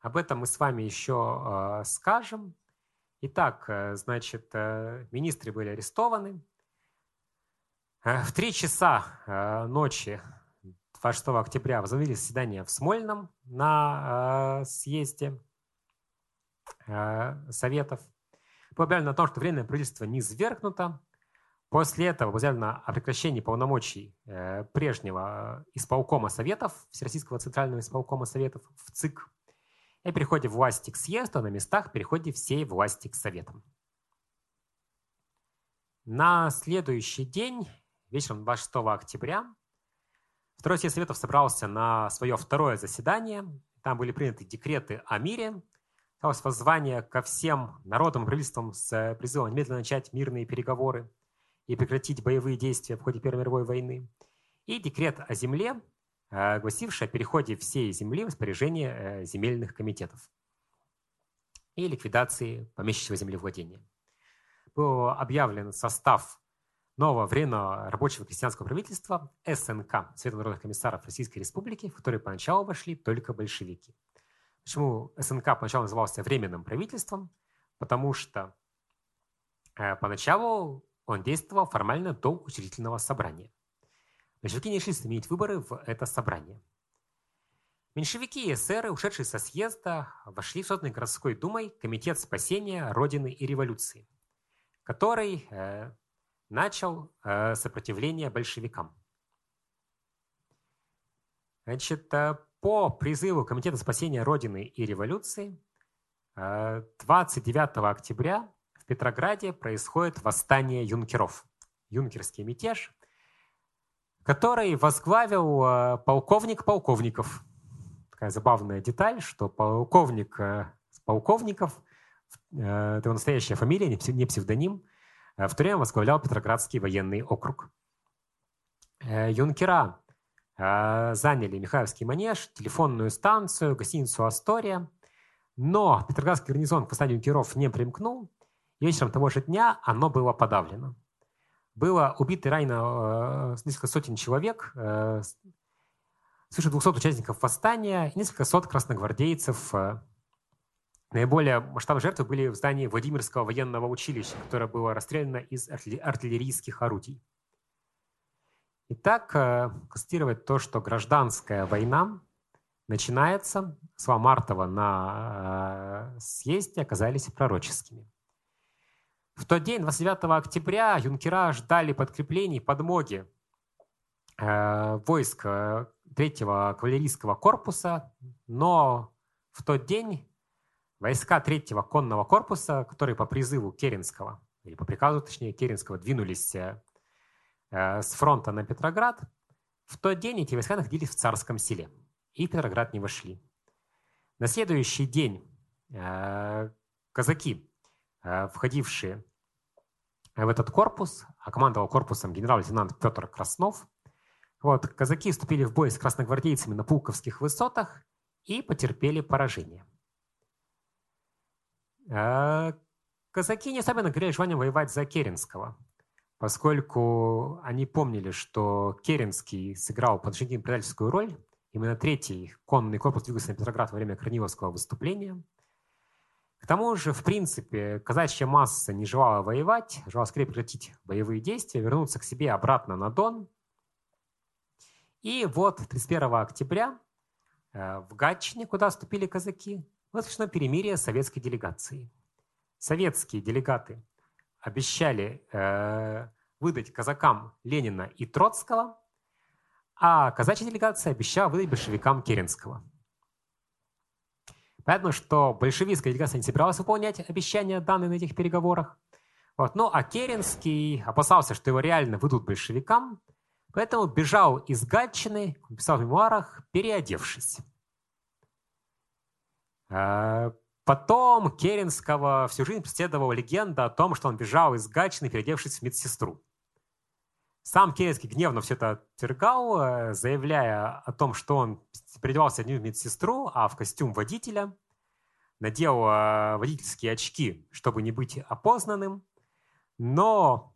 [SPEAKER 1] Об этом мы с вами еще скажем. Итак, э, значит, э, министры были арестованы. Э, в три часа ночи 26 октября возобновили заседание в Смольном на съезде Советов. Было объявлено о том, что временное правительство не свергнуто. После этого было заявлено о прекращении полномочий прежнего исполкома Советов, Всероссийского Центрального исполкома Советов в ЦИК и переходе власти к съезду, а на местах переходе всей власти к советам. На следующий день, вечером 26 октября, Второй съезд Советов собрался на свое второе заседание. Там были приняты декреты о мире. Осталось воззвание ко всем народам и правительствам с призывом немедленно начать мирные переговоры и прекратить боевые действия в ходе Первой мировой войны. И декрет о земле, Э, гласившая о переходе всей земли в распоряжение э, земельных комитетов и ликвидации помещичьего землевладения. Был объявлен состав нового временного рабочего крестьянского правительства СНК, Совета народных комиссаров Российской Республики, в который поначалу вошли только большевики. Почему СНК поначалу назывался временным правительством? Потому что э, поначалу он действовал формально до учредительного собрания. Большевики не решили иметь выборы в это собрание. Меньшевики и эсеры, ушедшие со съезда, вошли в созданный городской думой Комитет спасения Родины и революции, который э, начал э, сопротивление большевикам. Значит, э, по призыву Комитета спасения Родины и революции 29 э, октября в Петрограде происходит восстание юнкеров. Юнкерский мятеж, который возглавил э, полковник полковников. Такая забавная деталь, что полковник э, полковников, э, это его настоящая фамилия, не псевдоним, в то время возглавлял Петроградский военный округ. Юнкера заняли Михайловский манеж, телефонную станцию, гостиницу «Астория». Но Петроградский гарнизон к восстанию юнкеров не примкнул, вечером того же дня оно было подавлено. Было убито и ранено э, несколько сотен человек, э, свыше 200 участников восстания и несколько сот красногвардейцев. Э, наиболее масштабные жертвы были в здании Владимирского военного училища, которое было расстреляно из артиллерийских орудий. Итак, констатировать то, что гражданская война начинается, слова Мартова на съезде оказались пророческими. В тот день, 29 октября, юнкера ждали подкреплений, подмоги э, войск э, третьего кавалерийского корпуса, но в тот день войска третьего конного корпуса, которые по призыву Керенского, или по приказу, точнее, Керенского, двинулись э, с фронта на Петроград, в тот день эти войска находились в Царском селе и в Петроград не вошли. На следующий день казаки Э, входившие в этот корпус, а командовал корпусом генерал-лейтенант Петр Краснов. Вот, казаки вступили в бой с красногвардейцами на Пулковских высотах и потерпели поражение. Э, казаки не особенно горели желанием воевать за Керенского, поскольку они помнили, что Керенский сыграл положительную предательскую роль. Именно третий конный корпус двигался на Петроград во время Корниловского выступления – к тому же, в принципе, казачья масса не желала воевать, желала скорее прекратить боевые действия, вернуться к себе обратно на Дон. И вот 31 октября э, в Гатчине, куда вступили казаки, было перемирие советской делегации. Советские делегаты обещали э, выдать казакам Ленина и Троцкого, а казачья делегация обещала выдать большевикам Керенского – Понятно, что большевистская делегация не собиралась выполнять обещания, данные на этих переговорах. Вот. Ну, а Керенский опасался, что его реально выйдут большевикам, поэтому бежал из Гатчины, писал в мемуарах, переодевшись. А, потом Керенского всю жизнь преследовала легенда о том, что он бежал из Гатчины, переодевшись в медсестру. Сам Керенский гневно все это отвергал, э, заявляя о том, что он переодевался не в медсестру, а в костюм водителя, надел э, водительские очки, чтобы не быть опознанным, но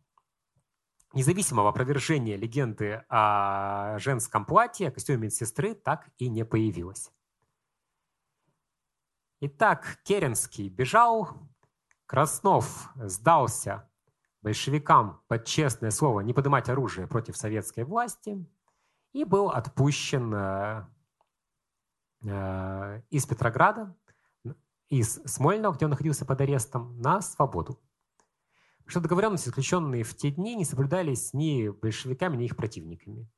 [SPEAKER 1] независимого опровержения легенды о женском платье, о костюме медсестры так и не появилось. Итак, Керенский бежал, Краснов сдался большевикам под честное слово не поднимать оружие против советской власти и был отпущен э, э, из Петрограда, из Смольного, где он находился под арестом, на свободу. Что договоренности, заключенные в те дни, не соблюдались ни большевиками, ни их противниками.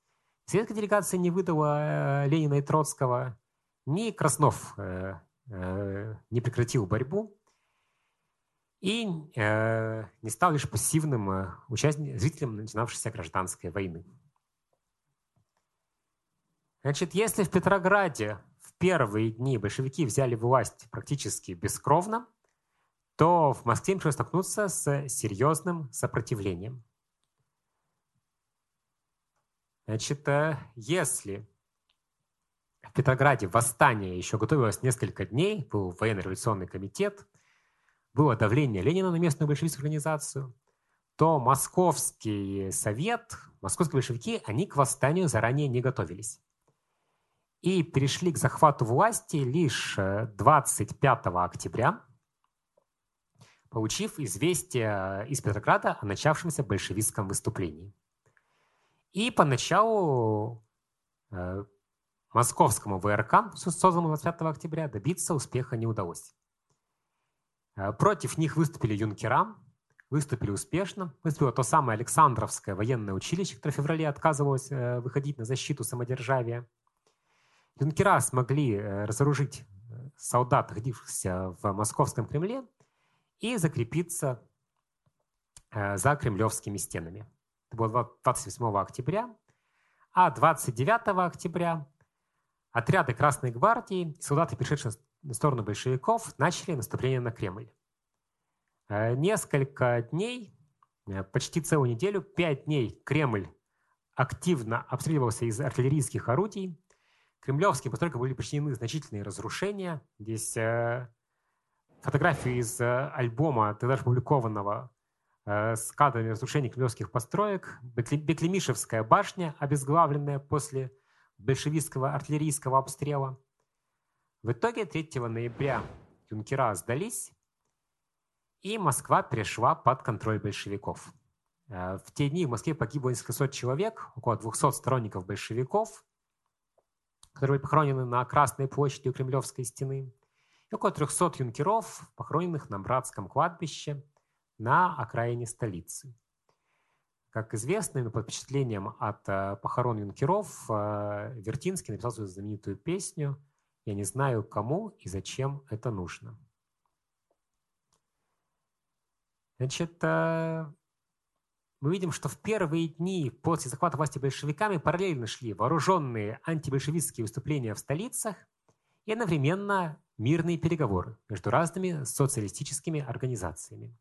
[SPEAKER 1] Советская делегация не выдала э, Ленина и Троцкого, ни Краснов не прекратил борьбу и э, не стал лишь пассивным э, участником, зрителем начинавшейся гражданской войны. Значит, если в Петрограде в первые дни большевики взяли власть практически бескровно, то в Москве пришлось столкнуться с серьезным сопротивлением. Значит, э, если в Петрограде восстание еще готовилось несколько дней, был военно-революционный комитет – было давление Ленина на местную большевистскую организацию, то Московский совет, московские большевики, они к восстанию заранее не готовились. И перешли к захвату власти лишь 25 э, октября, получив известие из Петрограда о начавшемся большевистском выступлении. И поначалу э, московскому ВРК, созданному 25 октября, добиться успеха не удалось. Э, против них выступили юнкера, выступили успешно. Выступило то самое Александровское военное училище, которое в феврале отказывалось э, выходить на защиту самодержавия. Юнкера смогли э, разоружить солдат, находившихся в московском Кремле, и закрепиться за кремлевскими стенами. Это было 28 октября. А 29 октября отряды Красной гвардии, солдаты, пришедшие на сторону большевиков, начали наступление на Кремль. Э, несколько дней, э, почти целую неделю, пять дней Кремль активно обстреливался из артиллерийских орудий. Кремлевским постройкам были причинены значительные разрушения. Здесь э, фотографии из альбома, тогда опубликованного, с кадрами разрушений кремлевских построек. Беклемишевская башня, обезглавленная после большевистского артиллерийского обстрела. В итоге 3 ноября юнкера сдались, и Москва перешла под контроль большевиков. Э, в те дни в Москве погибло несколько сот человек, около 200 сторонников большевиков, которые были похоронены на Красной площади у Кремлевской стены, и около 300 юнкеров, похороненных на Братском кладбище на окраине столицы. Как известно, под впечатлением от э, похорон юнкеров э, Вертинский написал свою знаменитую песню «Я не знаю, кому и зачем это нужно». Значит, мы видим, что в первые дни после захвата власти большевиками параллельно шли вооруженные антибольшевистские выступления в столицах и одновременно мирные переговоры между разными социалистическими организациями.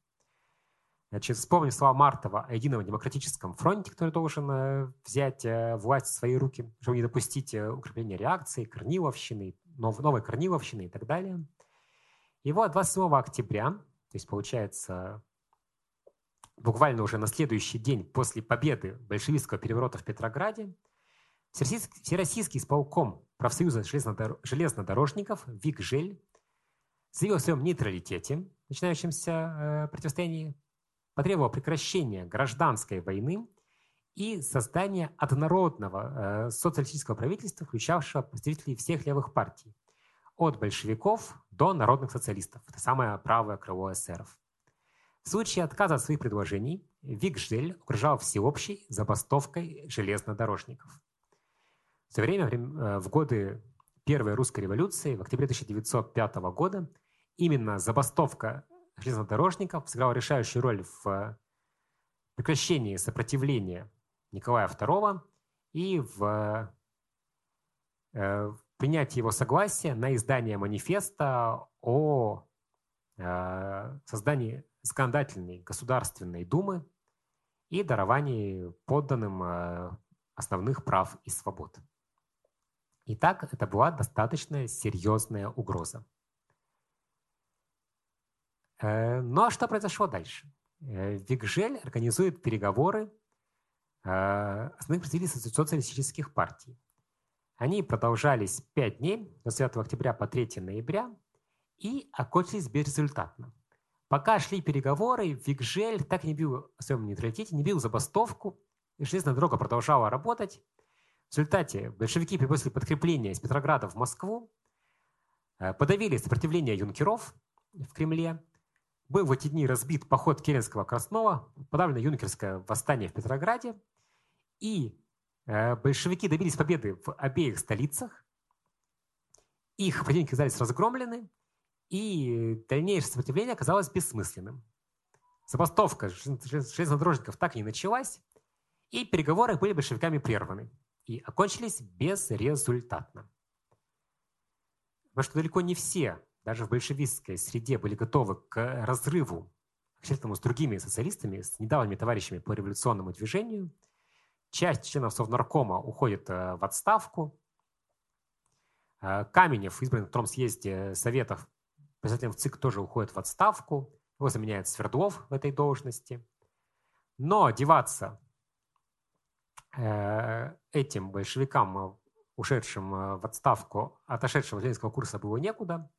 [SPEAKER 1] Значит, вспомним слова Мартова о Едином демократическом фронте, который должен э, взять э, власть в свои руки, чтобы не допустить э, укрепления реакции, Корниловщины, новой Корниловщины и так далее. Его 27 октября, то есть получается буквально уже на следующий день после победы большевистского переворота в Петрограде, Всероссийский исполком профсоюза железнодорожников ВИК-ЖЕЛЬ заявил о своем нейтралитете, начинающемся э, противостоянии, потребовал прекращения гражданской войны и создания однородного э, социалистического правительства, включавшего представителей всех левых партий, от большевиков до народных социалистов. Это самое правое крыло эсеров. В случае отказа от своих предложений Викжель угрожал всеобщей забастовкой железнодорожников. В то время, э, в годы Первой русской революции, в октябре 1905 года, именно забастовка железнодорожников сыграла решающую роль в прекращении сопротивления Николая II и в э, принятии его согласия на издание манифеста о э, создании законодательной Государственной Думы и даровании подданным э, основных прав и свобод. Итак, это была достаточно серьезная угроза. Э, ну а что произошло дальше? Э, Викжель организует переговоры основных представителей социалистических партий. Они продолжались 5 дней, с 9 октября по 3 ноября, и окончились безрезультатно. Пока шли переговоры, Викжель так и не бил о своем нейтралитете, не бил забастовку, и железная дорога продолжала работать. В результате большевики перебросили подкрепление из Петрограда в Москву, э, подавили сопротивление юнкеров в Кремле, был в эти дни разбит поход Керенского Краснова, подавлено юнкерское восстание в Петрограде, и э, большевики добились победы в обеих столицах, их противники оказались разгромлены, и дальнейшее сопротивление оказалось бессмысленным. Забастовка железнодорожников так и не началась, и переговоры были большевиками прерваны и окончились безрезультатно. Потому что далеко не все, даже в большевистской среде, были готовы к разрыву общественному с другими социалистами, с недавними товарищами по революционному движению. Часть членов Совнаркома уходит э, в отставку. Э, Каменев, избранный на втором съезде Советов, Председателем ЦИК тоже уходит в отставку. Его заменяет Свердлов в этой должности. Но деваться э, этим большевикам, ушедшим в отставку, отошедшим от ленинского курса, было некуда.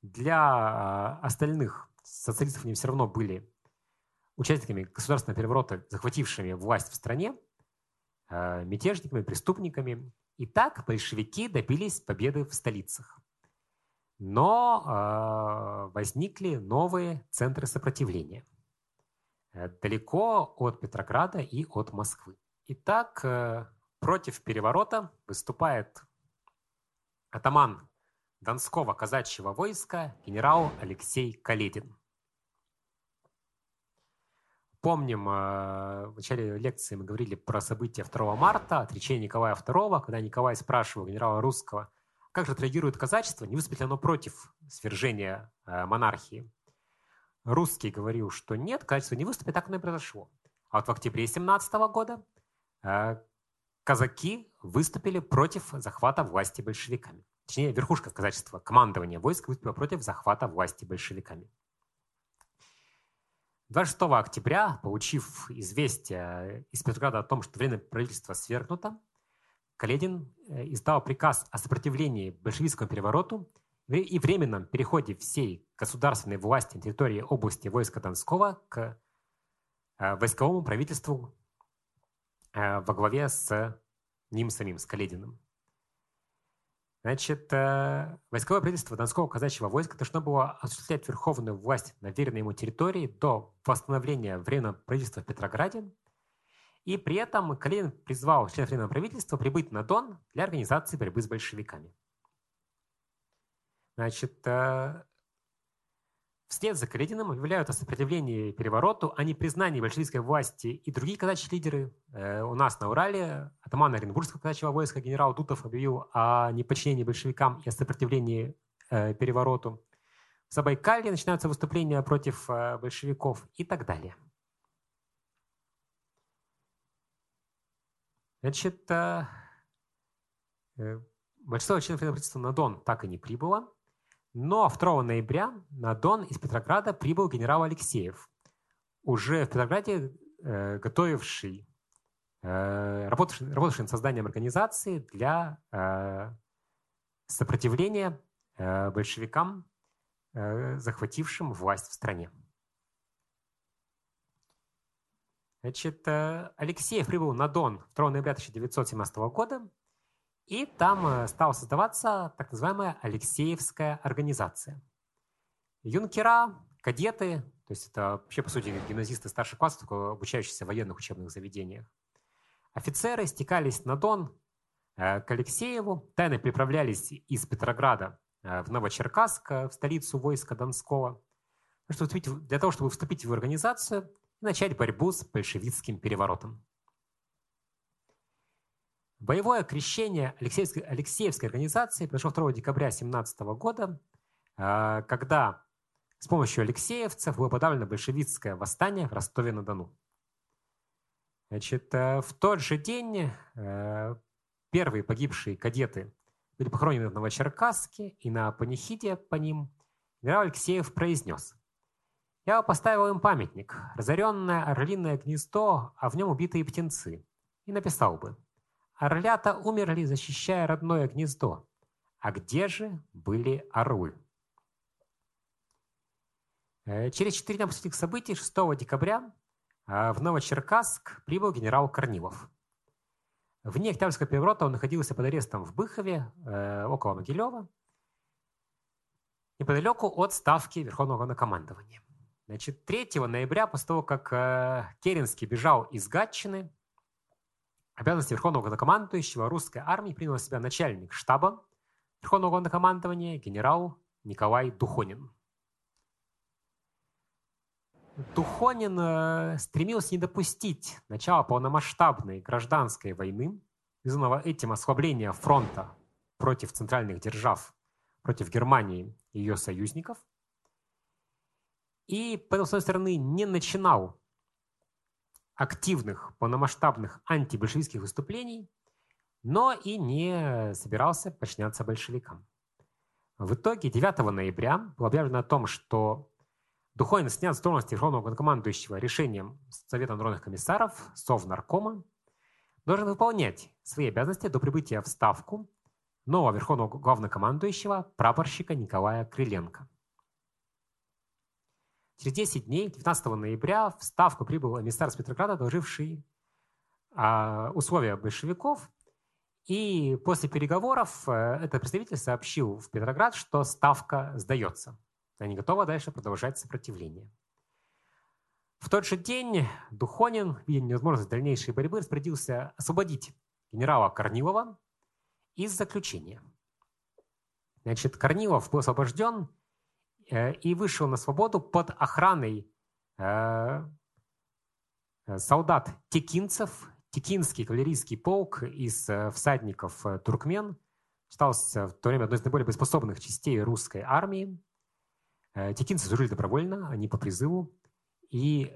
[SPEAKER 1] Для остальных социалистов они все равно были участниками государственного переворота, захватившими власть в стране, мятежниками, преступниками. И так большевики добились победы в столицах. Но э, возникли новые центры сопротивления э, далеко от Петрограда и от Москвы. Итак, э, против переворота выступает атаман Донского казачьего войска генерал Алексей Каледин. Помним, э, в начале лекции мы говорили про события 2 марта, отречение Николая II, когда Николай спрашивал генерала Русского – как же отреагирует казачество? Не выступит ли оно против свержения э, монархии? Русский говорил, что нет, казачество не выступит, так оно и произошло. А вот в октябре 17 года э, казаки выступили против захвата власти большевиками. Точнее, верхушка казачества, командование войск выступило против захвата власти большевиками. 26 октября, получив известие из Петрограда о том, что временное правительство свергнуто, Каледин э, издал приказ о сопротивлении большевистскому перевороту и временном переходе всей государственной власти на территории области войска Донского к э, войсковому правительству э, во главе с ним самим, с Калединым. Значит, войсковое правительство Донского казачьего войска должно было осуществлять верховную власть на веренной ему территории до восстановления временного правительства в Петрограде – и при этом Калинин призвал членов Временного правительства прибыть на Дон для организации борьбы с большевиками. Значит, э, вслед за Калединым объявляют о сопротивлении перевороту, о непризнании большевистской власти и другие казачьи лидеры. Э, у нас на Урале атаман Оренбургского казачьего войска генерал Дутов объявил о неподчинении большевикам и о сопротивлении э, перевороту. В Забайкалье начинаются выступления против большевиков и так далее. Значит, э, э, большинство членов правительства на Дон так и не прибыло, но 2 ноября на Дон из Петрограда прибыл генерал Алексеев, уже в Петрограде э, готовивший, работавший, работавший над созданием организации для сопротивления большевикам, захватившим власть в стране. Значит, э, Алексеев прибыл на Дон 2 ноября 1917 года, и там э, стала создаваться так называемая Алексеевская организация. Юнкера, кадеты, то есть это вообще, по сути, гимназисты старших классов, только обучающиеся в военных учебных заведениях. Офицеры стекались на Дон э, к Алексееву, тайно приправлялись из Петрограда в Новочеркасск, в столицу войска Донского, для того, чтобы вступить в организацию и начать борьбу с большевистским переворотом. Боевое крещение Алексеевской, Алексеевской организации произошло 2 декабря 1917 года, а, когда с помощью алексеевцев было подавлено большевистское восстание в Ростове-на-Дону. Значит, э, в тот же день э, первые погибшие кадеты были похоронены в Новочеркасске, и на панихиде по ним генерал Алексеев произнес я поставил им памятник, разоренное орлиное гнездо, а в нем убитые птенцы, и написал бы «Орлята умерли, защищая родное гнездо. А где же были орлы?» э, Через четыре дня после этих событий, 6 декабря, э, в Новочеркасск прибыл генерал Корнилов. Вне Октябрьского переворота он находился под арестом в Быхове, э, около Могилева, неподалеку от ставки Верховного Главнокомандования. Значит, 3 ноября, после того, как Керенский бежал из Гатчины, обязанности Верховного Главнокомандующего русской армии принял на себя начальник штаба Верховного Главнокомандования генерал Николай Духонин. Духонин э, стремился не допустить начала полномасштабной гражданской войны, вызванного этим ослабления фронта против центральных держав, против Германии и ее союзников – и, с одной стороны, не начинал активных, полномасштабных антибольшевистских выступлений, но и не собирался подчиняться большевикам. В итоге 9 ноября было объявлено о том, что Духонин снят с должности Верховного главнокомандующего решением Совета народных комиссаров, Совнаркома, должен выполнять свои обязанности до прибытия в Ставку нового Верховного главнокомандующего прапорщика Николая Крыленко. Через 10 дней, 19 ноября, в Ставку прибыл эмиссар с Петрограда, доложивший а, условия большевиков. И после переговоров э, этот представитель сообщил в Петроград, что Ставка сдается. Они готовы дальше продолжать сопротивление. В тот же день Духонин, видя невозможность дальнейшей борьбы, распорядился освободить генерала Корнилова из заключения. Значит, Корнилов был освобожден и вышел на свободу под охраной э, э, солдат текинцев, Текинский кавалерийский полк из всадников туркмен, считался в то время одной из наиболее боеспособных частей русской армии. Текинцы служили добровольно, они по призыву. И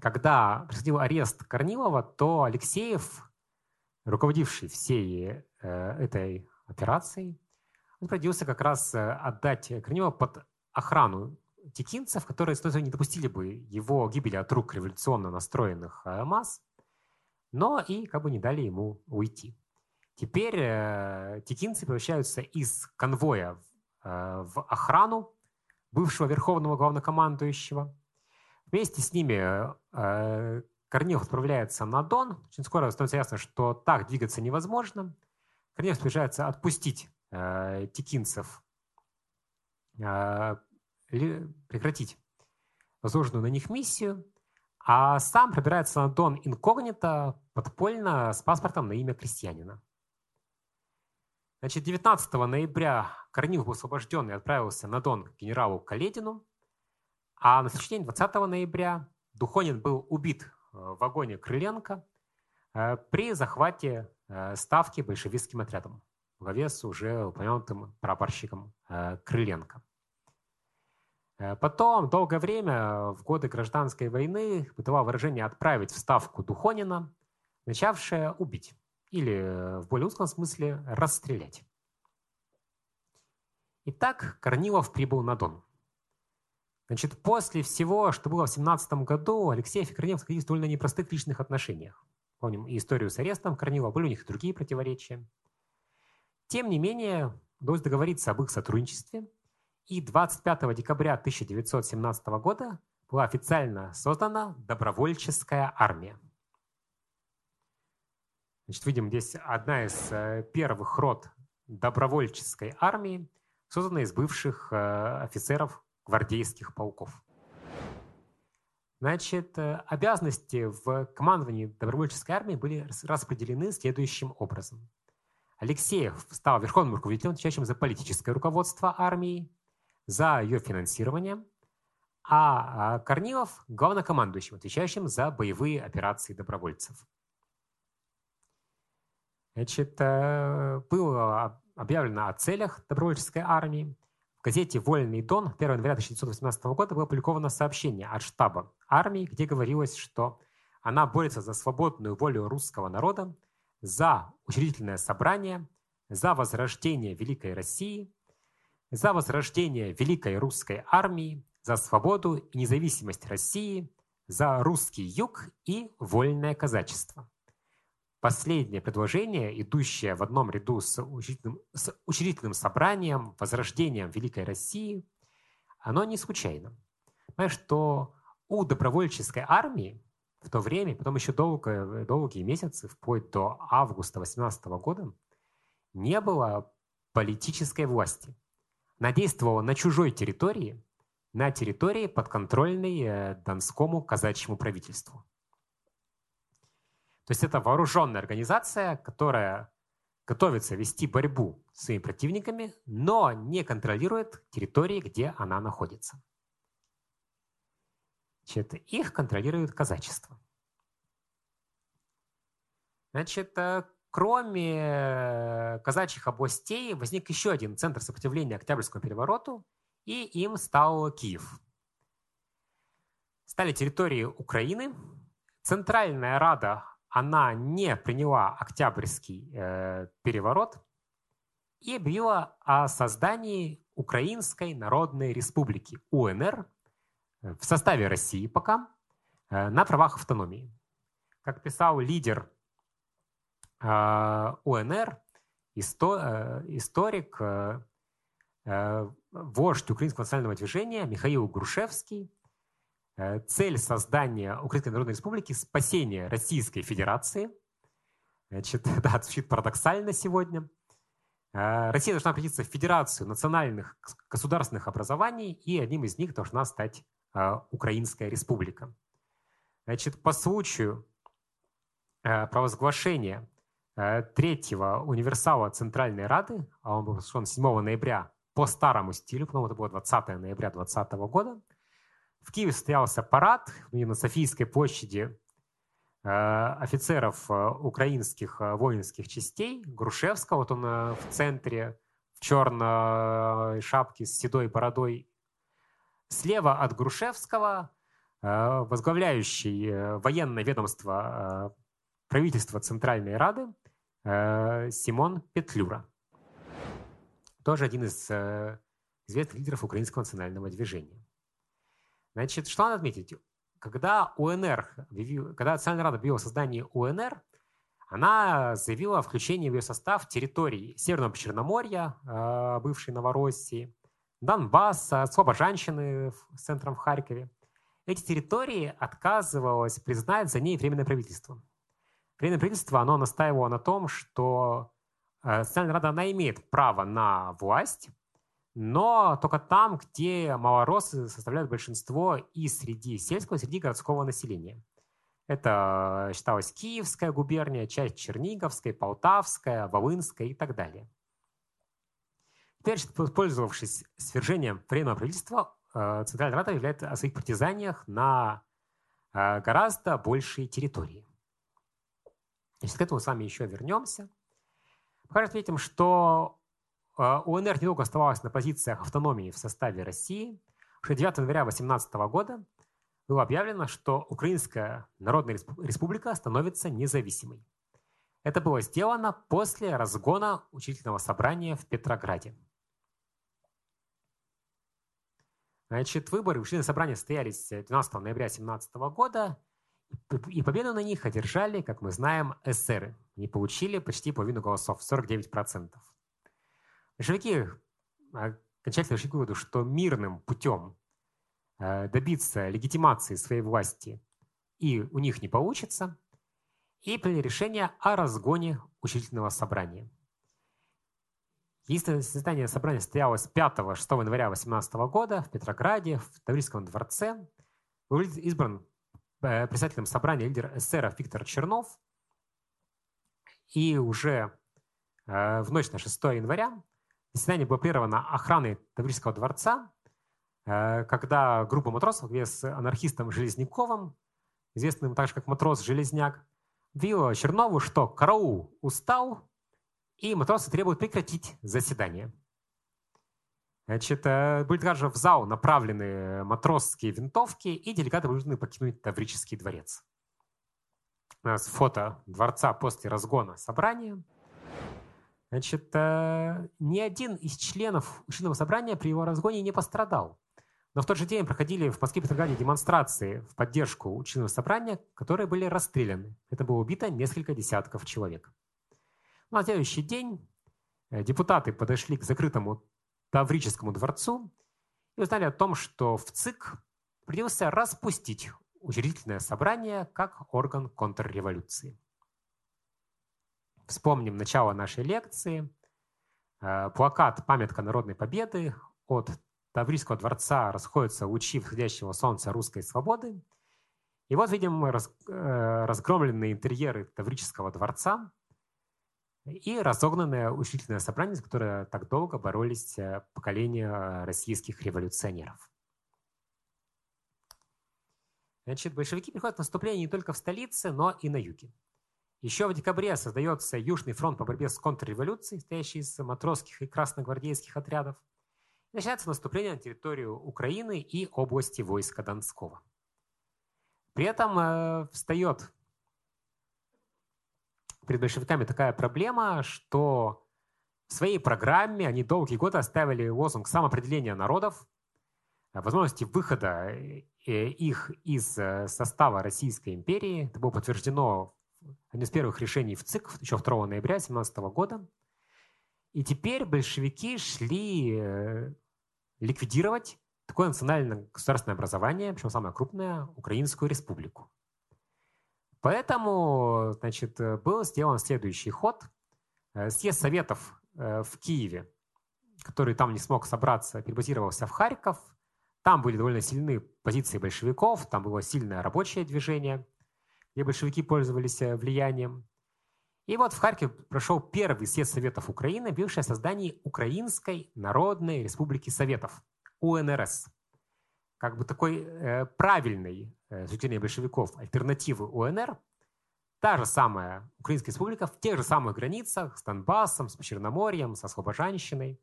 [SPEAKER 1] когда происходил арест Корнилова, то Алексеев, руководивший всей э, этой операцией, распорядился как раз э, отдать Корнилова под охрану текинцев, которые не допустили бы его гибели от рук революционно настроенных э, масс, но и как бы не дали ему уйти. Теперь э, текинцы превращаются из конвоя в, э, охрану бывшего верховного главнокомандующего. Вместе с ними Корнилов отправляется на Дон. Очень скоро становится ясно, что так двигаться невозможно. Корнилов приезжается отпустить текинцев, э, прекратить возложенную на них миссию, а сам пробирается на Дон инкогнито, подпольно, с паспортом на имя крестьянина. Значит, 19 ноября Корнилов был освобожден и отправился на Дон к генералу Каледину, а на следующий день, 20 ноября, Духонин был убит э, в вагоне Крыленко э, при захвате э, ставки большевистским отрядом в главе с уже упомянутым прапорщиком Крыленко. Потом долгое время, в годы гражданской войны, бытовало выражение «отправить в ставку Духонина», начавшее убить или э, в более узком смысле расстрелять. Итак, Корнилов прибыл на Дон. Значит, после всего, что было в 17 году, Алексей и Корнилов находились в довольно непростых личных отношениях. Помним историю с арестом Корнилова, были у них и другие противоречия. Тем не менее, удалось договориться об их сотрудничестве, и 25 декабря 1917 года была официально создана добровольческая армия. Значит, видим здесь одна из э, первых рот добровольческой армии, созданная из бывших э, офицеров гвардейских полков. Значит, э, обязанности в командовании добровольческой армии были распределены следующим образом. Алексеев стал верховным руководителем, отвечающим за политическое руководство армии, за ее финансирование, а Корнилов – главнокомандующим, отвечающим за боевые операции добровольцев. Значит, э, было объявлено о целях добровольческой армии. В газете «Вольный Дон» 1 января 1918 года было опубликовано сообщение от штаба армии, где говорилось, что она борется за свободную волю русского народа, за учредительное собрание, за возрождение Великой России, за возрождение Великой Русской армии, за свободу и независимость России, за русский юг и вольное казачество. Последнее предложение, идущее в одном ряду с учредительным, с учредительным собранием, возрождением Великой России, оно не случайно. Знаешь, что у добровольческой армии в то время, потом еще долго, долгие месяцы, вплоть до августа 18 года, не было политической власти. Она действовала на чужой территории, на территории подконтрольной э, Донскому казачьему правительству. То есть это вооруженная организация, которая готовится вести борьбу с своими противниками, но не контролирует территории, где она находится. Значит, их контролирует казачество. Значит, э, кроме э, казачьих областей возник еще один центр сопротивления Октябрьскому перевороту, и им стал Киев. Стали территории Украины. Центральная Рада она не приняла Октябрьский э, переворот и объявила о создании Украинской Народной Республики УНР в составе России пока э, на правах автономии. Как писал лидер э, УНР, исто, э, историк, э, э, вождь Украинского национального движения Михаил Грушевский, Э, цель создания Украинской Народной Республики – спасение Российской Федерации. Значит, да, звучит парадоксально сегодня. Э, Россия должна превратиться в Федерацию национальных государственных образований, и одним из них должна стать э, Украинская Республика. Значит, по случаю провозглашения третьего универсала Центральной Рады, а он был совершен 7 ноября по старому стилю, по-моему, это было 20 ноября 2020 года – в Киеве состоялся парад на Софийской площади э, офицеров э, украинских э, воинских частей. Грушевского, вот он в центре, в черной шапке с седой бородой. Слева от Грушевского возглавляющий военное ведомство правительства Центральной Рады Симон Петлюра. Тоже один из известных лидеров украинского национального движения. Значит, что надо отметить? Когда УНР, когда Национальная Рада объявила создание УНР, она заявила о включении в ее состав территорий Северного Черноморья, э, бывшей Новороссии, Донбасса, Слобожанщины с центром в Харькове. Эти территории отказывалось признать за ней Временное правительство. Временное правительство, оно настаивало на том, что э, Национальная Рада, она имеет право на власть, но только там, где малоросы составляют большинство и среди сельского, и среди городского населения. Это считалось Киевская губерния, часть Черниговская, Полтавская, Волынская и так далее. Теперь, пользовавшись свержением временного правительства, э, Центральная Рада объявляет о своих притязаниях на э, гораздо большие территории. Значит, к этому с вами еще вернемся. Пока отметим, что э, УНР недолго оставалась на позициях автономии в составе России. Уже 9 января 18 года было объявлено, что Украинская Народная Республика становится независимой. Это было сделано после разгона учительного собрания в Петрограде. Значит, выборы учительного собрания состоялись 12 ноября 2017 года, и победу на них одержали, как мы знаем, эсеры. Они получили почти половину голосов, 49%. Большевики а, окончательно пришли к выводу, что мирным путем Э, добиться легитимации своей власти и у них не получится, и приняли решение о разгоне учительного собрания. Единственное заседание собрания состоялось 5-6 января 2018 года в Петрограде, в Таврическом дворце. Был избран э, председателем собрания лидер эсеров Виктор Чернов. И уже э, в ночь на 6 января заседание было прервано охраной Таврического дворца Э, когда группа матросов с анархистом Железняковым, известным также как матрос Железняк, объявила Чернову, что караул устал, и матросы требуют прекратить заседание. Значит, э, были также в зал направлены матросские винтовки, и делегаты вынуждены покинуть Таврический дворец. У нас фото дворца после разгона собрания. Значит, э, ни один из членов учебного собрания при его разгоне не пострадал. Но в тот же день проходили в Москве Петрограде демонстрации в поддержку учебного собрания, которые были расстреляны. Это было убито несколько десятков человек. На следующий день э, депутаты подошли к закрытому Таврическому дворцу и узнали о том, что в ЦИК придется распустить учредительное собрание как орган контрреволюции. Вспомним начало нашей лекции. Э, плакат «Памятка народной победы» от Таврийского дворца расходятся лучи входящего солнца русской свободы. И вот видим э, разгромленные интерьеры Таврического дворца и разогнанное учительное собрание, за которое так долго боролись э, поколения российских революционеров. Значит, большевики приходят к наступлению не только в столице, но и на юге. Еще в декабре создается Южный фронт по борьбе с контрреволюцией, состоящий из матросских и красногвардейских отрядов начинается наступление на территорию Украины и области войска Донского. При этом э, встает перед большевиками такая проблема, что в своей программе они долгие годы оставили лозунг самоопределения народов, э, возможности выхода э, их из э, состава Российской империи. Это было подтверждено одним из первых решений в ЦИК еще 2 ноября 2017 года. И теперь большевики шли э, ликвидировать такое национальное государственное образование, причем самое крупное, Украинскую республику. Поэтому значит, был сделан следующий ход. Э, съезд Советов э, в Киеве, который там не смог собраться, перебазировался в Харьков. Там были довольно сильные позиции большевиков, там было сильное рабочее движение, где большевики пользовались влиянием. И вот в Харькове прошел первый съезд Советов Украины, бивший о создании Украинской Народной Республики Советов, УНРС. Как бы такой э, правильной э, с учреждения большевиков альтернативы УНР, та же самая Украинская Республика в тех же самых границах с Донбассом, с Черноморьем, со Слобожанщиной,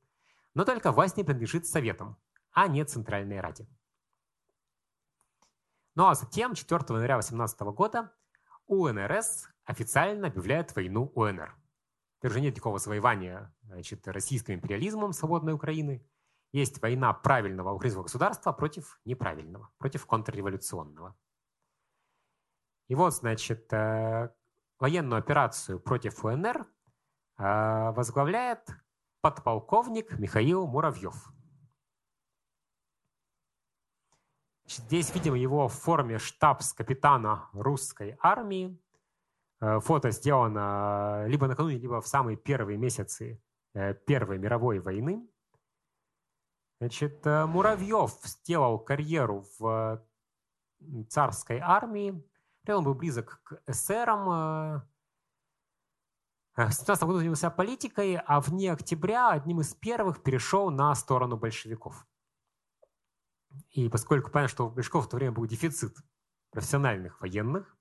[SPEAKER 1] но только власть не принадлежит Советам, а не Центральной Раде. Ну а затем, 4 января 18 года, УНРС официально объявляет войну УНР. Уже нет никакого завоевания значит, российским империализмом свободной Украины. Есть война правильного украинского государства против неправильного, против контрреволюционного. И вот, значит, э, военную операцию против УНР э, возглавляет подполковник Михаил Муравьев. Здесь видим его в форме штабс-капитана русской армии. Э, фото сделано либо накануне, либо в самые первые месяцы Первой мировой войны. Значит, Муравьев сделал карьеру в царской армии, он был близок к эсерам. Э, в 17 году занялся политикой, а вне октября одним из первых перешел на сторону большевиков. И поскольку понятно, что у большевиков в то время был дефицит профессиональных военных,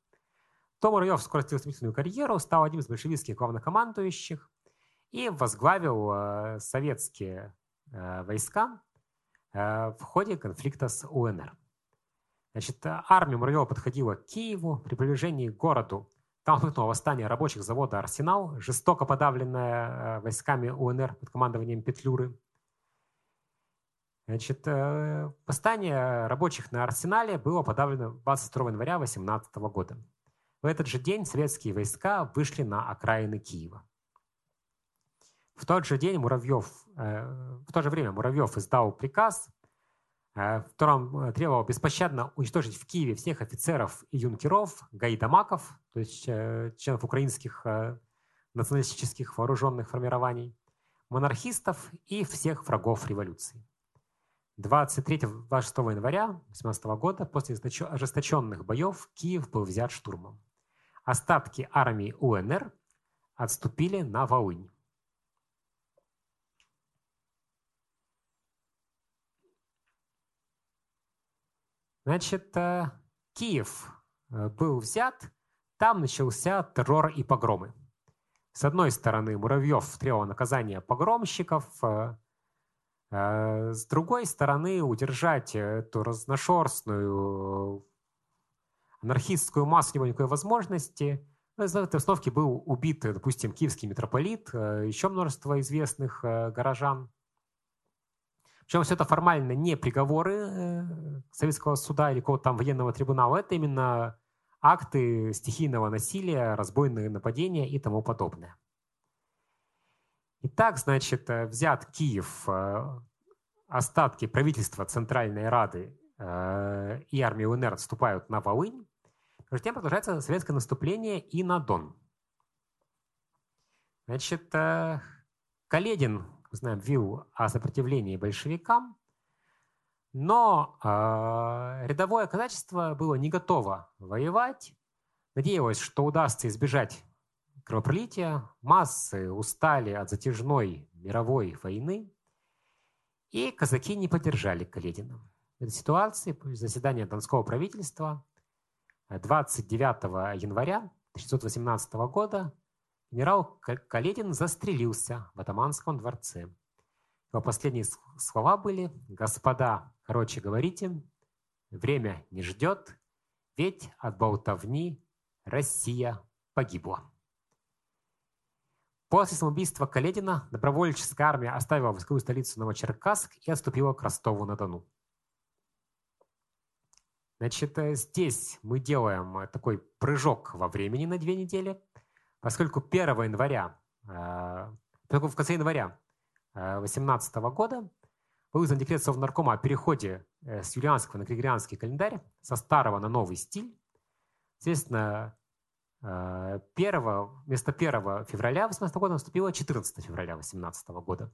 [SPEAKER 1] то Муравьев скоростил стремительную карьеру, стал одним из большевистских главнокомандующих и возглавил э, советские э, войска в ходе конфликта с УНР. Значит, армия Муравьева подходила к Киеву. При приближении к городу там вспыхнуло восстание рабочих завода «Арсенал», жестоко подавленное э, войсками УНР под командованием Петлюры. Значит, э, восстание рабочих на Арсенале было подавлено 22 января 18 года. В этот же день советские войска вышли на окраины Киева. В тот же день Муравьев, э, в то же время Муравьев издал приказ Э, в котором э, требовал беспощадно уничтожить в Киеве всех офицеров и юнкеров, гайдамаков, то есть членов украинских националистических вооруженных формирований, монархистов и всех врагов революции. 23-26 января 18 года после ожесточенных боев Киев был взят штурмом. Остатки армии УНР отступили на Волынь. Значит, э, Киев э, был взят, там начался террор и погромы. С одной стороны, Муравьев требовал наказания погромщиков, э, с другой стороны, удержать эту разношерстную анархистскую массу не было никакой возможности. Ну, из этой обстановки был убит, допустим, киевский митрополит, еще множество известных горожан. Причем все это формально не приговоры э, советского суда или какого-то там военного трибунала, это именно акты стихийного насилия, разбойные нападения и тому подобное. Итак, значит, э, взят Киев, э, остатки правительства Центральной Рады и армии УНР отступают на Волынь. Между тем продолжается советское наступление и на Дон. Значит, Каледин мы знаем, вил о сопротивлении большевикам, но э, рядовое казачество было не готово воевать, надеялось, что удастся избежать кровопролития, массы устали от затяжной мировой войны, и казаки не поддержали Каледина. В этой ситуации заседание Донского правительства 29 января 1918 года Генерал Каледин застрелился в атаманском дворце. Его последние слова были «Господа, короче говорите, время не ждет, ведь от болтовни Россия погибла». После самоубийства Каледина добровольческая армия оставила войсковую столицу Новочеркасск и отступила к Ростову-на-Дону. Значит, э, здесь мы делаем э, такой прыжок во времени на две недели – Поскольку 1 января, э, только в конце января 2018 э, года был издан декрет Совнаркома о переходе э, с юлианского на григорианский календарь со старого на новый стиль. Соответственно, 1, вместо 1 февраля 2018 года наступило 14 февраля 2018 года.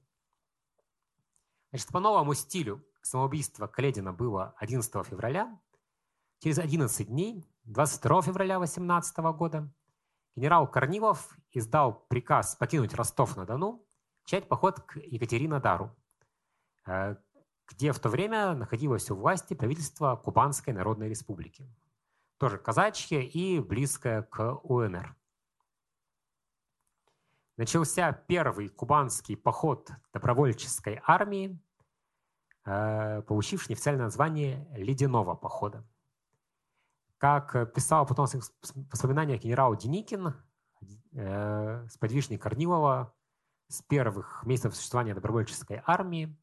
[SPEAKER 1] Значит, по новому стилю самоубийство Каледина было 11 февраля. Через 11 дней, 22 февраля 2018 года, генерал Корнилов издал приказ покинуть Ростов-на-Дону, начать поход к Екатеринодару, э, где в то время находилось у власти правительство Кубанской Народной Республики, тоже казачье и близкое к УНР. Начался первый кубанский поход добровольческой армии, э, получивший неофициальное название «Ледяного похода». Как писал потом в воспоминаниях генерал Деникин, э, сподвижник Корнилова с первых месяцев существования добровольческой армии,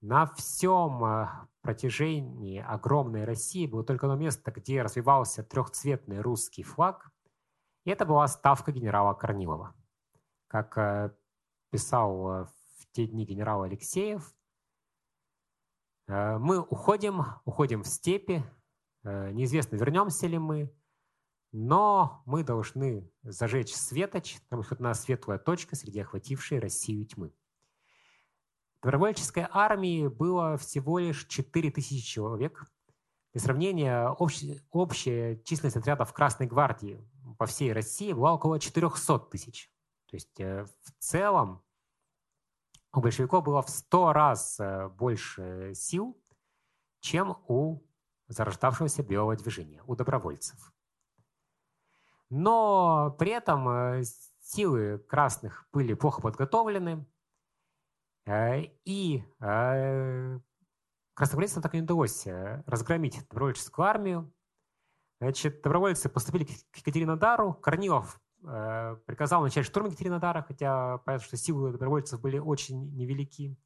[SPEAKER 1] на всем э, протяжении огромной России было только одно место, где развивался трехцветный русский флаг, и это была ставка генерала Корнилова. Как э, писал в те дни генерал Алексеев, мы уходим, уходим в степи, неизвестно, вернемся ли мы, но мы должны зажечь светоч, потому что одна светлая точка среди охватившей Россию тьмы. Добровольческой армии было всего лишь 4000 человек. Для сравнения, общая, общая численность отрядов Красной Гвардии по всей России была около 400 тысяч. То есть э, в целом у большевиков было в 100 раз э, больше сил, чем у зарождавшегося белого движения, у добровольцев. Но при этом э, силы красных были плохо подготовлены, э, и э, красногвардейцам так и не удалось разгромить добровольческую армию. Значит, добровольцы поступили к Екатеринодару. Корнилов приказал начать штурм Екатеринодара, хотя понятно, что силы добровольцев были очень невелики.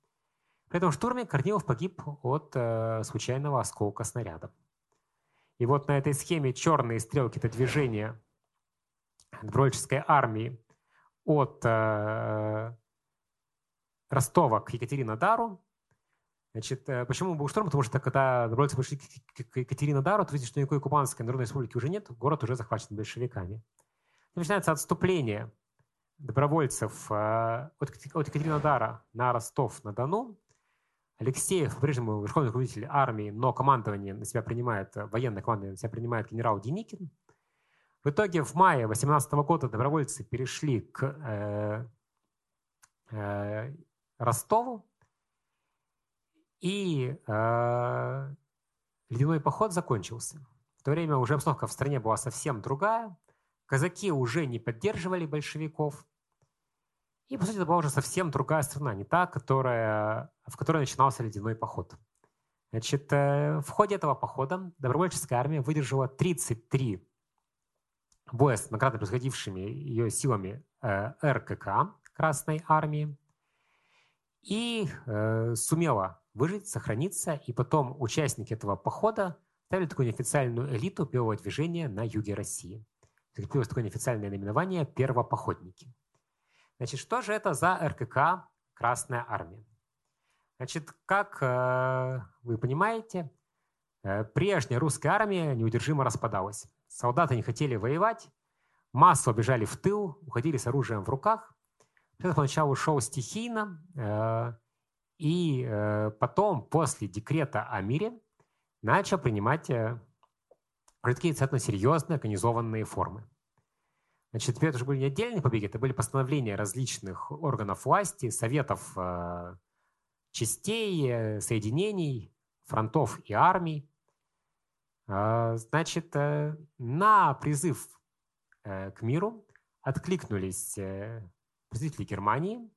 [SPEAKER 1] При этом штурме Корнилов погиб от случайного осколка снаряда. И вот на этой схеме черные стрелки – это движение добровольческой армии от э, Ростова к Екатеринодару. Значит, э, почему был штурм? Потому что когда добровольцы пришли к Екатеринодару, то видите, что никакой Кубанской Народной Республики уже нет, город уже захвачен большевиками. Начинается отступление добровольцев э, от Екатеринодара на Ростов-на-Дону. Алексеев, по-прежнему верховный руководитель армии, но командование на себя принимает, военное командование на себя принимает генерал Деникин. В итоге в мае 2018 года добровольцы перешли к э, э, Ростову, и э, ледяной поход закончился. В то время уже обстановка в стране была совсем другая. Казаки уже не поддерживали большевиков. И, по сути, это была уже совсем другая страна, не та, которая, в которой начинался ледяной поход. Значит, э, в ходе этого похода добровольческая армия выдержала 33 боя с многократно происходившими ее силами э, РКК Красной Армии и э, сумела выжить, сохраниться, и потом участники этого похода ставили такую неофициальную элиту белого движения на юге России. Закрепилось такое неофициальное наименование «первопоходники». Значит, что же это за РКК Красная Армия? Значит, как э, вы понимаете, э, прежняя русская армия неудержимо распадалась. Солдаты не хотели воевать, массово бежали в тыл, уходили с оружием в руках. Это поначалу шел стихийно, э, и потом, после декрета о мире, начал принимать э, такие достаточно серьезные организованные формы. Значит, теперь это уже были не отдельные побеги, это были постановления различных органов власти, советов частей, соединений, фронтов и армий. А, значит, э, на призыв э, к миру откликнулись э, представители Германии